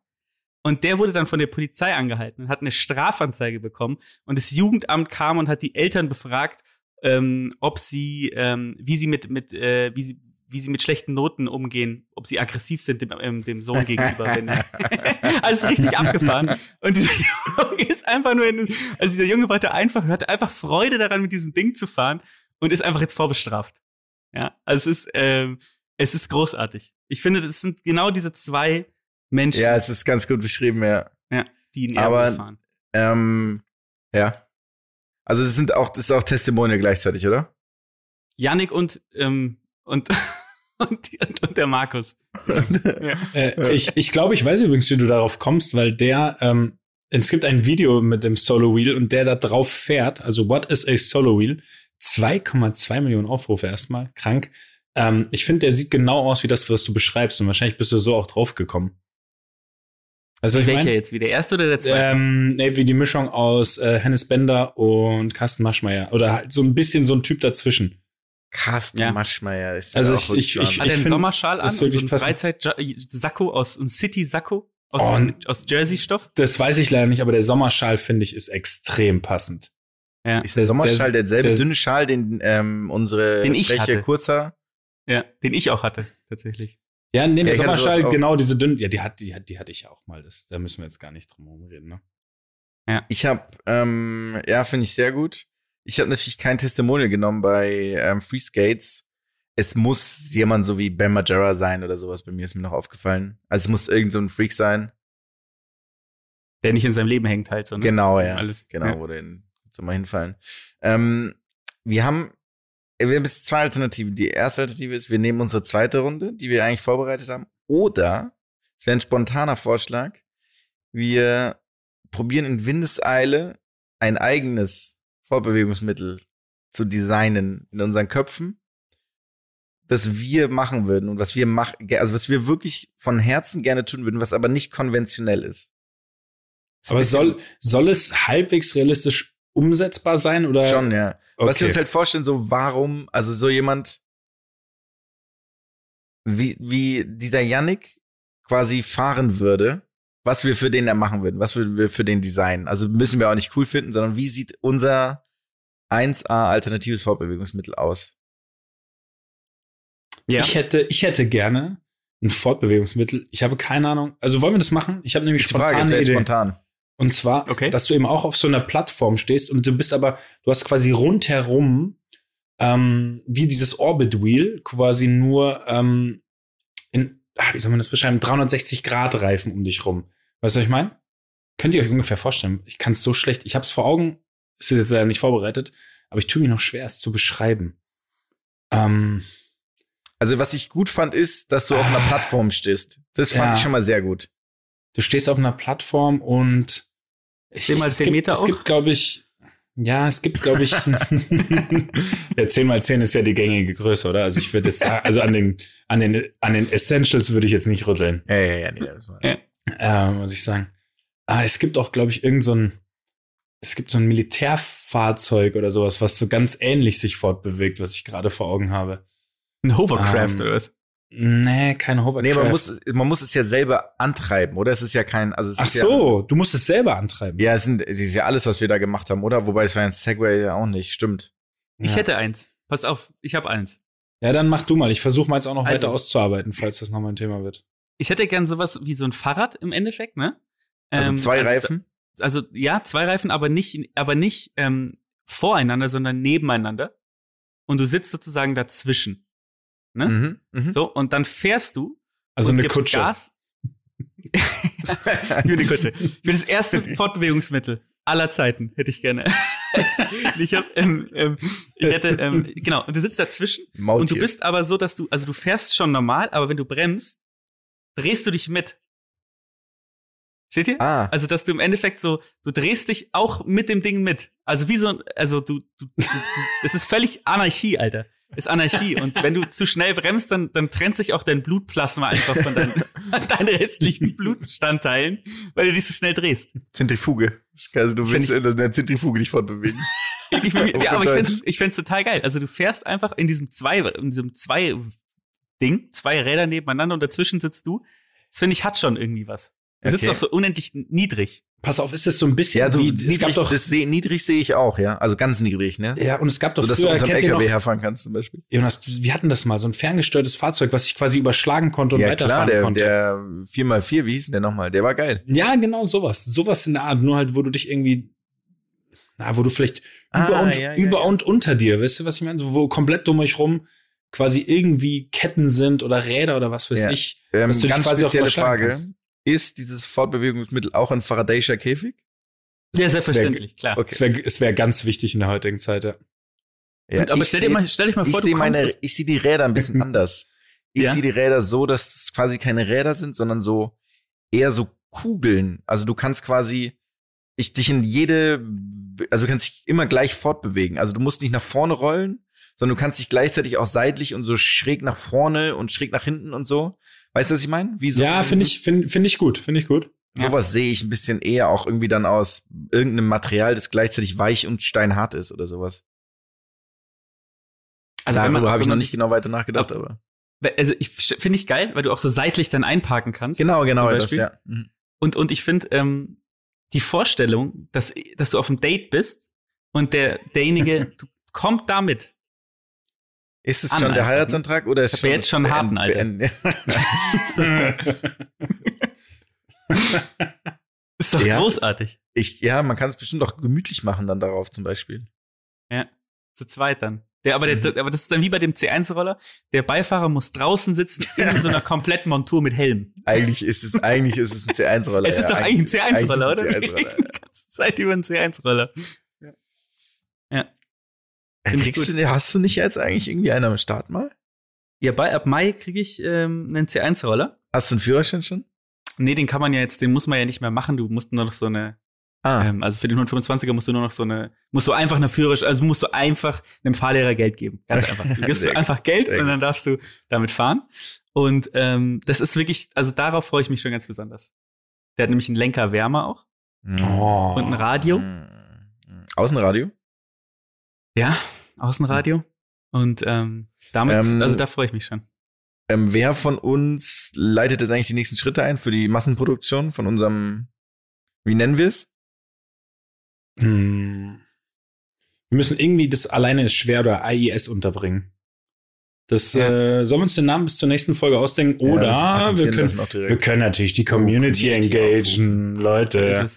Und der wurde dann von der Polizei angehalten und hat eine Strafanzeige bekommen. Und das Jugendamt kam und hat die Eltern befragt, ähm, ob sie, ähm, wie sie mit, mit, äh, wie sie, wie sie mit schlechten Noten umgehen, ob sie aggressiv sind dem, ähm, dem Sohn gegenüber. Wenn, also richtig abgefahren. Und dieser Junge ist einfach nur in, also dieser Junge wollte einfach, hatte einfach Freude daran, mit diesem Ding zu fahren. und ist einfach jetzt vorbestraft. Ja, also es ist, ähm, es ist großartig. Ich finde, das sind genau diese zwei Menschen, Ja, es ist ganz gut beschrieben, ja. die in aber- Erbe fahren. Ähm, ja. Also es sind auch, das ist auch Testimonial gleichzeitig, oder? Yannick und, ähm, und, und, und, und der Markus. Äh, ich, ich glaube, ich weiß übrigens, wie du darauf kommst, weil der, ähm, es gibt ein Video mit dem Solo Wheel und der da drauf fährt, also What is a Solo Wheel? 2,2 Millionen Aufrufe erstmal, krank. Ähm, ich finde, der sieht genau aus wie das, was du beschreibst und wahrscheinlich bist du so auch drauf gekommen. Also ich Welcher meine, jetzt? Wie der erste oder der zweite? ähm, nee, wie die Mischung aus äh, Hennes Bender und Carsten Maschmeyer oder halt so ein bisschen so ein Typ dazwischen. Carsten Ja. Maschmeyer ist Also ja ich- ich- ich- Wahnsinn. Hat er einen find, Sommerschal an und so einen passend. Freizeit-Sakko aus, ein City-Sakko aus, Oh, aus Jersey-Stoff? Das weiß ich leider nicht, aber der Sommerschal finde ich ist extrem passend. Ja. Ist der Sommerschal derselbe der- dünne Schal, den ähm, unsere Den ich freche hatte. Kurzer? ja, den ich auch hatte, tatsächlich. Ja, nee, der ich hatte Sommerschal, genau diese dünnen, ja, die hat, die hat, die hatte ich ja auch mal. Das, da müssen wir jetzt gar nicht drum herum reden, ne? Ich habe, ähm, ja, finde ich sehr gut. Ich habe natürlich kein Testimonial genommen bei ähm, Free Skates. Es muss jemand so wie Ben Majera sein oder sowas. Bei mir ist mir noch aufgefallen. Also es muss irgend so ein Freak sein. Der nicht in seinem Leben hängt halt so, ne? Genau, ja. Alles. Genau, Ja. wo den mal hinfallen. Ähm, wir haben, wir haben jetzt zwei Alternativen. Die erste Alternative ist, wir nehmen unsere zweite Runde, die wir eigentlich vorbereitet haben. Oder, es wäre ein spontaner Vorschlag, wir probieren in Windeseile ein eigenes Fortbewegungsmittel zu designen in unseren Köpfen, das wir machen würden und was wir machen, also was wir wirklich von Herzen gerne tun würden, was aber nicht konventionell ist. Aber soll, soll es halbwegs realistisch umsetzbar sein oder? Schon, ja. Was wir Okay. uns halt vorstellen, so warum, also so jemand wie, wie dieser Yannick quasi fahren würde, was wir für den da machen würden, was wir wir für den designen. Also müssen wir auch nicht cool finden, sondern wie sieht unser 1A alternatives Fortbewegungsmittel aus? Ja. Ich hätte, ich hätte gerne ein Fortbewegungsmittel. Ich habe keine Ahnung. Also wollen wir das machen? Ich habe nämlich die Frage, Idee. spontan. Und zwar, Okay. dass du eben auch auf so einer Plattform stehst und du bist aber, du hast quasi rundherum ähm, wie dieses Orbit Wheel quasi nur ähm, in, ah, wie soll man das beschreiben, 360 Grad Reifen um dich rum. Weißt du, was ich meine? Könnt ihr euch ungefähr vorstellen? Ich kann es so schlecht. Ich habe es vor Augen. Ist jetzt leider nicht vorbereitet, aber ich tue mir noch schwer, es zu beschreiben. Ähm, Also was ich gut fand, ist, dass du auf einer Ah. Plattform stehst. Das fand Ja. ich schon mal sehr gut. Du stehst auf einer Plattform und ich, Zehn mal es zehn gibt, Meter es gibt, glaube ich, ja, es gibt, glaube ich, ja, 10 mal 10 ist ja die gängige Größe, oder? Also ich würde jetzt, sagen, also an den, an den, an den Essentials würde ich jetzt nicht rütteln, Ja, ja, ja, nee, das war, Ja. äh, muss ich sagen. Ah, es gibt auch, glaube ich, irgend so ein, es gibt so ein Militärfahrzeug oder sowas, was so ganz ähnlich sich fortbewegt, was ich gerade vor Augen habe. Ein Hovercraft Ähm, oder was? Nee, kein Hovercraft. Nee, man muss, man muss es ja selber antreiben, oder? Es ist ja kein, also es Ach ist so, du musst es selber antreiben. Ja, es sind, es ist ja alles, was wir da gemacht haben, oder? Wobei es war ein Segway ja auch nicht, stimmt. Ich Ja. hätte eins. Passt auf, ich habe eins. Ja, dann mach du mal. Ich versuche mal jetzt auch noch Also. weiter auszuarbeiten, falls das nochmal ein Thema wird. Ich hätte gern sowas wie so ein Fahrrad im Endeffekt, ne? Also Ähm, zwei Reifen. Also ja, zwei Reifen, aber nicht, aber nicht ähm, voreinander, sondern nebeneinander. Und du sitzt sozusagen dazwischen. Ne? Mhm, mhm. So, und dann fährst du. Also eine Kutsche. Gas. ich will eine Kutsche. Ich will das erste Fortbewegungsmittel aller Zeiten, hätte ich gerne. ich hab, ähm, ähm, ich hätte, ähm, genau, und du sitzt dazwischen Maultier. und du bist aber so, dass du, also du fährst schon normal, aber wenn du bremst, drehst du dich mit. Steht hier? Ah, Also, dass du im Endeffekt so, du drehst dich auch mit dem Ding mit. Also wie so, ein- also du, du, du, du das ist völlig Anarchie, Alter. Ist Anarchie. Und wenn du zu schnell bremst, dann, dann trennt sich auch dein Blutplasma einfach von deinen, deinen restlichen Blutbestandteilen, weil du dich so schnell drehst. Zentrifuge. Also du willst in der Zentrifuge nicht fortbewegen. Ich, ja, aber ich find's, ich find's total geil. Also du fährst einfach in diesem zwei, in diesem zwei Ding, zwei Räder nebeneinander und dazwischen sitzt du. Das finde ich hat schon irgendwie was. Du sitzt Okay. auch so unendlich niedrig. Pass auf, ist es so ein bisschen Ja, so wie, es niedrig, gab doch, das seh, niedrig sehe ich auch, ja. Also ganz niedrig, ne? ja, und es gab doch so, dass du früher, unterm kennt ihr noch, LKW herfahren kannst zum Beispiel. Jonas, wir hatten das mal, so ein ferngesteuertes Fahrzeug, was sich quasi überschlagen konnte und Ja klar, weiterfahren der, konnte. der 4x4, wie hieß denn der nochmal? Der war geil. ja, genau sowas. Sowas in der Art, nur halt, wo du dich irgendwie, na, wo du vielleicht Ah, über, und, ja, ja, über und unter dir, weißt du, was ich meine? So, wo komplett um euch rum quasi irgendwie Ketten sind oder Räder oder was weiß Ja. ich. Ähm, dass du dich ganz quasi spezielle Frage. kannst. Ist dieses Fortbewegungsmittel auch ein Faradayscher Käfig? Ja, selbstverständlich, klar. Okay. Es wäre wär ganz wichtig in der heutigen Zeit, ja. Ja, Und, aber ich stell dir seh- mal, stell dich mal ich vor, sehe du meine, ich sehe die Räder ein bisschen anders. Ich Ja? sehe die Räder so, dass es quasi keine Räder sind, sondern so eher so Kugeln. Also du kannst quasi ich dich in jede, also du kannst dich immer gleich fortbewegen. Also du musst nicht nach vorne rollen, sondern du kannst dich gleichzeitig auch seitlich und so schräg nach vorne und schräg nach hinten und so. Weißt du, was ich meine? Wie so ja, finde ich, finde find ich gut, finde ich gut. Sowas sehe ich ein bisschen eher auch irgendwie dann aus irgendeinem Material, das gleichzeitig weich und steinhart ist oder sowas. Also Darüber habe ich noch nicht genau weiter nachgedacht, Ab- aber. Also ich finde ich geil, weil du auch so seitlich dann einparken kannst. Genau, genau, das, ja. Mhm. Und, und ich finde, ähm, die Vorstellung, dass, dass du auf einem Date bist und der, derjenige du, kommt damit. Ist es An schon der einfach, Heiratsantrag oder ist Ich ja jetzt schon harten, Alter. Ist doch Ja, großartig. Ich, ja, man kann es bestimmt auch gemütlich machen dann darauf zum Beispiel. Ja, zu zweit dann. Der, aber, der, Mhm. aber das ist dann wie bei dem C1-Roller. Der Beifahrer muss draußen sitzen in so einer kompletten Montur mit Helm. Eigentlich ist es, eigentlich ist es ein C1-Roller. es ist ja, doch eigentlich ein C1-Roller, eigentlich oder? ist es ein C1-Roller, Die ganze Zeit über einen C1-Roller. ja. Find ich Kriegst gut. Du, hast du nicht jetzt eigentlich irgendwie einen am Start mal? Ja, bei, ab Mai kriege ich ähm, einen C1-Roller. Hast du einen Führerschein schon? Nee, den kann man ja jetzt, den muss man ja nicht mehr machen. Du musst nur noch so eine, Ah, ähm, also für den 125er musst du nur noch so eine, musst du einfach eine Führerschein, also musst du einfach einem Fahrlehrer Geld geben. Ganz einfach. Du gibst du einfach Geld und dann darfst du damit fahren. Und ähm, das ist wirklich, also darauf freue ich mich schon ganz besonders. Der hat nämlich einen Lenkerwärmer auch Oh. und ein Radio. Mhm. Außenradio? Ja, Außenradio. Und ähm, damit, Ähm, also da freue ich mich schon. Ähm, wer von uns leitet jetzt eigentlich die nächsten Schritte ein für die Massenproduktion von unserem, wie nennen wir es? Hm. Wir müssen irgendwie das alleine ist schwer oder AIS unterbringen. Das Ja. äh, sollen wir uns den Namen bis zur nächsten Folge ausdenken? Oder Ja, wir, können, wir können natürlich die Community, Community engagen, Das Leute.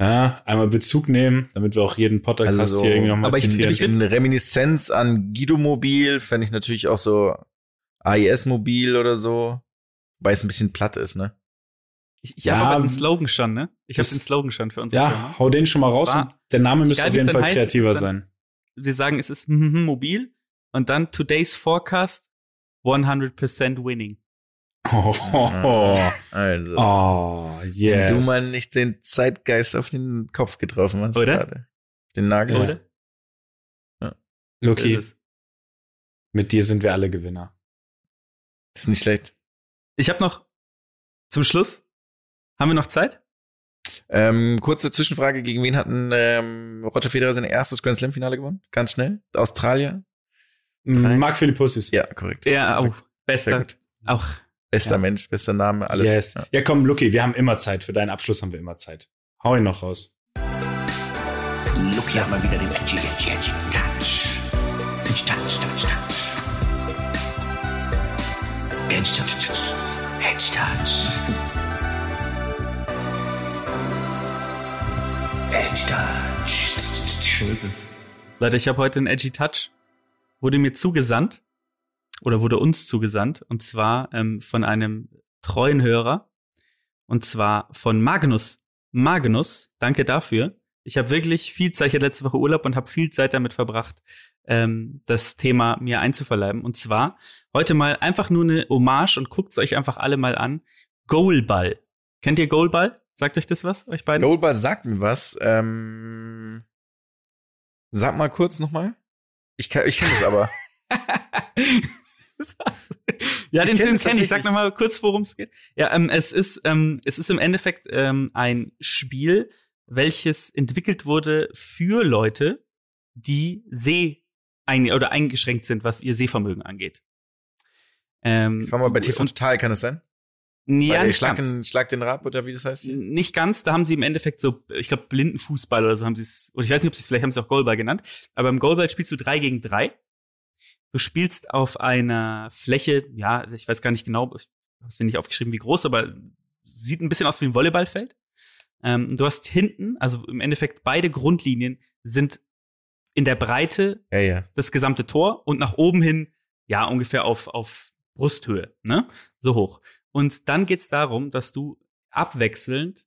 Ja, einmal Bezug nehmen, damit wir auch jeden Podcast Also so- hier irgendwie nochmal aber ich- zitieren. ich find- In Reminiszenz an Guido Mobil fände ich natürlich auch so AIS Mobil oder so. Weil es ein bisschen platt ist, ne? Ich, ich Ja, habe aber den Slogan schon, ne? Ich habe den Slogan schon für unsere ja, Firma. hau den schon mal raus. und der Name müsste auf jeden Fall heißt, kreativer dann- sein. Wir sagen, es ist mhm, mobil und dann today's forecast 100% winning. Oh, oh, oh. Also. oh Wenn yes. du mal nicht den Zeitgeist auf den Kopf getroffen hast Oder? gerade. Den Nagel. Ja. Oder? Ist es. mit dir sind wir alle Gewinner. Ist nicht schlecht. Ich habe noch zum Schluss. Haben wir noch Zeit? Ähm, kurze Zwischenfrage, gegen wen hatten ähm, Roger Federer sein erstes Grand Slam Finale gewonnen? Ganz schnell. Australier? Drei. Marc Philippussis. Ja, korrekt. Ja, auch gut. Auch Bester Ja. Mensch, bester Name, alles. Yes. Ja. Ja. komm, Luki, wir haben immer Zeit. Für deinen Abschluss haben wir immer Zeit. Hau ihn noch raus. Lucky hat mal wieder den Edgy, Edgy, Edgy Touch. Edgy Touch, Touch, Touch. Edgy Touch, Touch. Edgy Touch. Edgy Touch. Leute, ich habe heute einen Edgy Touch. Wurde mir zugesandt oder wurde uns zugesandt und zwar ähm, von einem treuen Hörer und zwar von Magnus. Magnus, danke dafür. Ich habe wirklich viel Zeit, ich hatte letzte Woche Urlaub und habe viel Zeit damit verbracht, ähm, das Thema mir einzuverleiben. Und zwar heute mal einfach nur eine Hommage und guckt es euch einfach alle mal an. Goalball. Kennt ihr Goalball? Sagt euch das was, euch beiden? Goldbar sagt mir was. Ähm, sag mal kurz nochmal. Ich, kann- ich kenne das aber. ja, den Ich Film kenne ich. Sag noch mal kurz, worum es geht. Ja, ähm, es ist ähm, es ist im Endeffekt ähm, ein Spiel, welches entwickelt wurde für Leute, die Seh ein oder eingeschränkt sind, was ihr Sehvermögen angeht. Ähm, Das war mal bei TV Total, kann es sein? Ja, Weil, nicht schlag, ganz. den, schlag den Rab oder wie das heißt? Nicht ganz, da haben sie im Endeffekt so, ich glaube, Blindenfußball oder so haben sie es, oder ich weiß nicht, ob sie es, vielleicht haben sie auch Goalball genannt, aber im Goalball spielst du drei gegen drei. Du spielst auf einer Fläche, ja, ich weiß gar nicht genau, ich habe es mir nicht aufgeschrieben, wie groß, aber sieht ein bisschen aus wie ein Volleyballfeld. Ähm, du hast hinten, also im Endeffekt beide Grundlinien, sind in der Breite Ja, ja. das gesamte Tor und nach oben hin, ja, ungefähr auf, auf Brusthöhe, ne? So hoch. Und dann geht's darum, dass du abwechselnd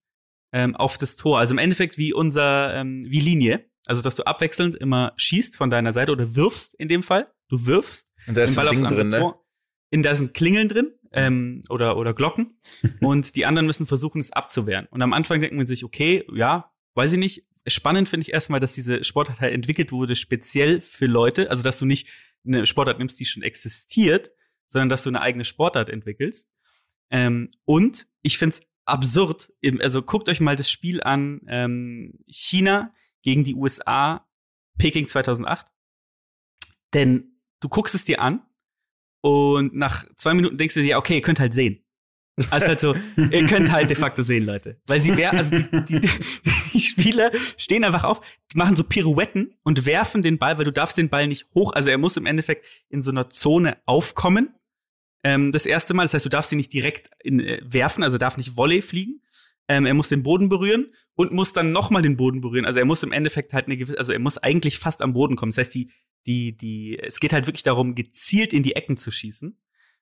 ähm, auf das Tor, also im Endeffekt wie unser, ähm, wie Linie, also dass du abwechselnd immer schießt von deiner Seite oder wirfst in dem Fall. Du wirfst Und da ist ein Ding drin, ne? Tor. In da sind Klingeln drin ähm, oder, oder Glocken und die anderen müssen versuchen, es abzuwehren. Und am Anfang denkt man sich, okay, ja, weiß ich nicht. Spannend finde ich erstmal, dass diese Sportart halt entwickelt wurde, speziell für Leute. Also, dass du nicht eine Sportart nimmst, die schon existiert, sondern dass du eine eigene Sportart entwickelst. Ähm, und ich finde es absurd, also guckt euch mal das Spiel an, ähm, China gegen die USA, Peking 2008. Denn du guckst es dir an und nach zwei Minuten denkst du dir, okay, ihr könnt halt sehen. Also halt so, ihr könnt halt de facto sehen, Leute. Weil sie wer, also die, die, die Spieler stehen einfach auf, die machen so Pirouetten und werfen den Ball, weil du darfst den Ball nicht hoch, also er muss im Endeffekt in so einer Zone aufkommen. Ähm, das erste Mal, das heißt, du darfst ihn nicht direkt in, äh, werfen, also darf nicht Volley fliegen. Ähm, er muss den Boden berühren und muss dann nochmal den Boden berühren. Also er muss im Endeffekt halt eine gewisse, also er muss eigentlich fast am Boden kommen. Das heißt, die, die, die, es geht halt wirklich darum, gezielt in die Ecken zu schießen.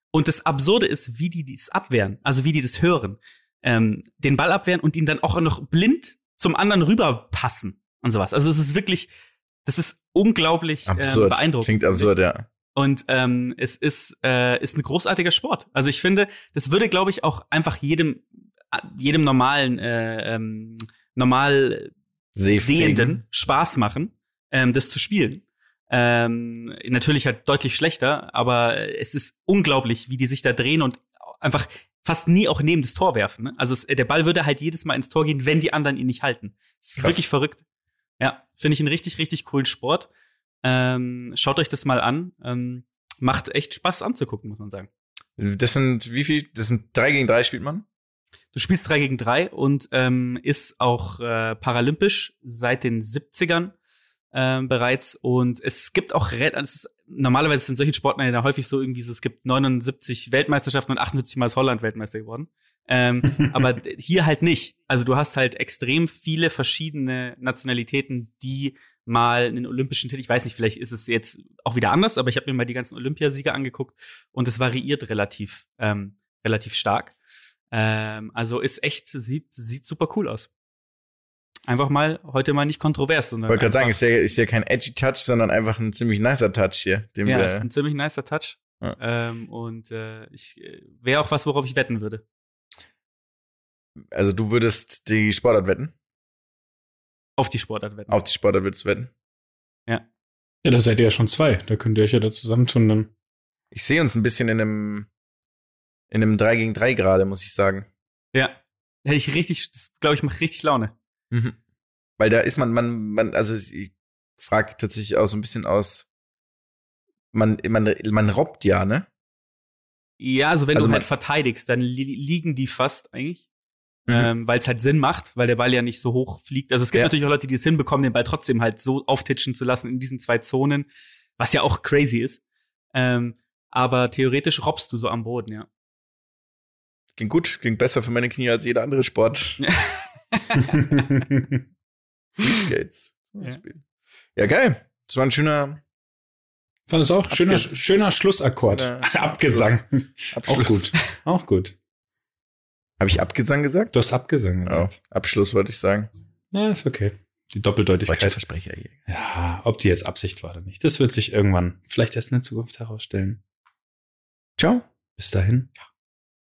Und das Absurde ist, wie die dies abwehren, also wie die das hören. Ähm, den Ball abwehren und ihn dann auch noch blind zum anderen rüberpassen und sowas. Also es ist wirklich, das ist unglaublich ähm, Absurd. beeindruckend. Klingt absurd, ja. Und ähm, es ist, äh, ist ein großartiger Sport. Also ich finde, das würde, glaube ich, auch einfach jedem, jedem normalen, äh, ähm, normal Seefähigen. Sehenden Spaß machen, ähm, das zu spielen. Ähm, natürlich halt deutlich schlechter, aber es ist unglaublich, wie die sich da drehen und einfach fast nie auch neben das Tor werfen. Ne? Also es, der Ball würde halt jedes Mal ins Tor gehen, wenn die anderen ihn nicht halten. Das ist Krass. wirklich verrückt. Ja, finde ich einen richtig, richtig coolen Sport. Ähm, schaut euch das mal an. Ähm, macht echt Spaß anzugucken, muss man sagen. Das sind wie viel? Das sind drei gegen drei spielt man? Du spielst drei gegen drei und ähm, ist auch äh, paralympisch seit den 70ern ähm, bereits. Und es gibt auch, es ist, normalerweise sind solche Sportarten ja häufig so irgendwie so, es gibt 79 Weltmeisterschaften und 78 Mal ist Holland Weltmeister geworden. Ähm, aber hier halt nicht. Also du hast halt extrem viele verschiedene Nationalitäten, die mal einen olympischen Titel, ich weiß nicht, vielleicht ist es jetzt auch wieder anders, aber ich habe mir mal die ganzen Olympiasieger angeguckt und es variiert relativ, ähm, relativ stark. Ähm, also ist echt, sieht, sieht super cool aus. Einfach mal, heute mal nicht kontrovers, Ich sondern. wollte gerade sagen, einfach- ist ja, ist ja kein edgy Touch, sondern einfach ein ziemlich nicer Touch hier. Ja, wir, ist ein ziemlich nicer Touch. Ja. Ähm, und äh, ich äh, wäre auch was, worauf ich wetten würde. also du würdest die Sportart wetten? Auf die Sportart wetten. Auf die Sportart würdest du wetten? Ja, da seid ihr ja schon zwei. Da könnt ihr euch ja da zusammentun dann. Ich sehe uns ein bisschen in einem, in einem 3 gegen 3 gerade, muss ich sagen. Ja. Hätte ich richtig, das glaube ich, macht richtig Laune. Mhm. Weil da ist man, man, man, also ich frage tatsächlich auch so ein bisschen aus, man, man, man robbt ja, ne? Ja, also wenn Also du man- halt verteidigst, dann li liegen die fast eigentlich. Mhm. Ähm, weil es halt Sinn macht, weil der Ball ja nicht so hoch fliegt. Also es gibt Ja. natürlich auch Leute, die es hinbekommen, den Ball trotzdem halt so auftitschen zu lassen in diesen zwei Zonen, was ja auch crazy ist. Ähm, aber theoretisch robbst du so am Boden, ja. Klingt gut, klingt besser für meine Knie als jeder andere Sport. Skates. zum Ja. Beispiel. Ja, geil. Das war ein schöner Fand es auch schöner, Abges- schöner Schlussakkord. Ja, Abgesang. Abschluss. Auch gut. Auch gut. Habe ich Abgesang gesagt? Du hast Abgesang Oh, gesagt. Abschluss wollte ich sagen. Ja, ist okay. Die Deutsche Doppeldeutigkeit. Versprecher hier. Ja, ob die jetzt Absicht war oder nicht. Das wird sich irgendwann vielleicht erst in der Zukunft herausstellen. Ciao. Bis dahin.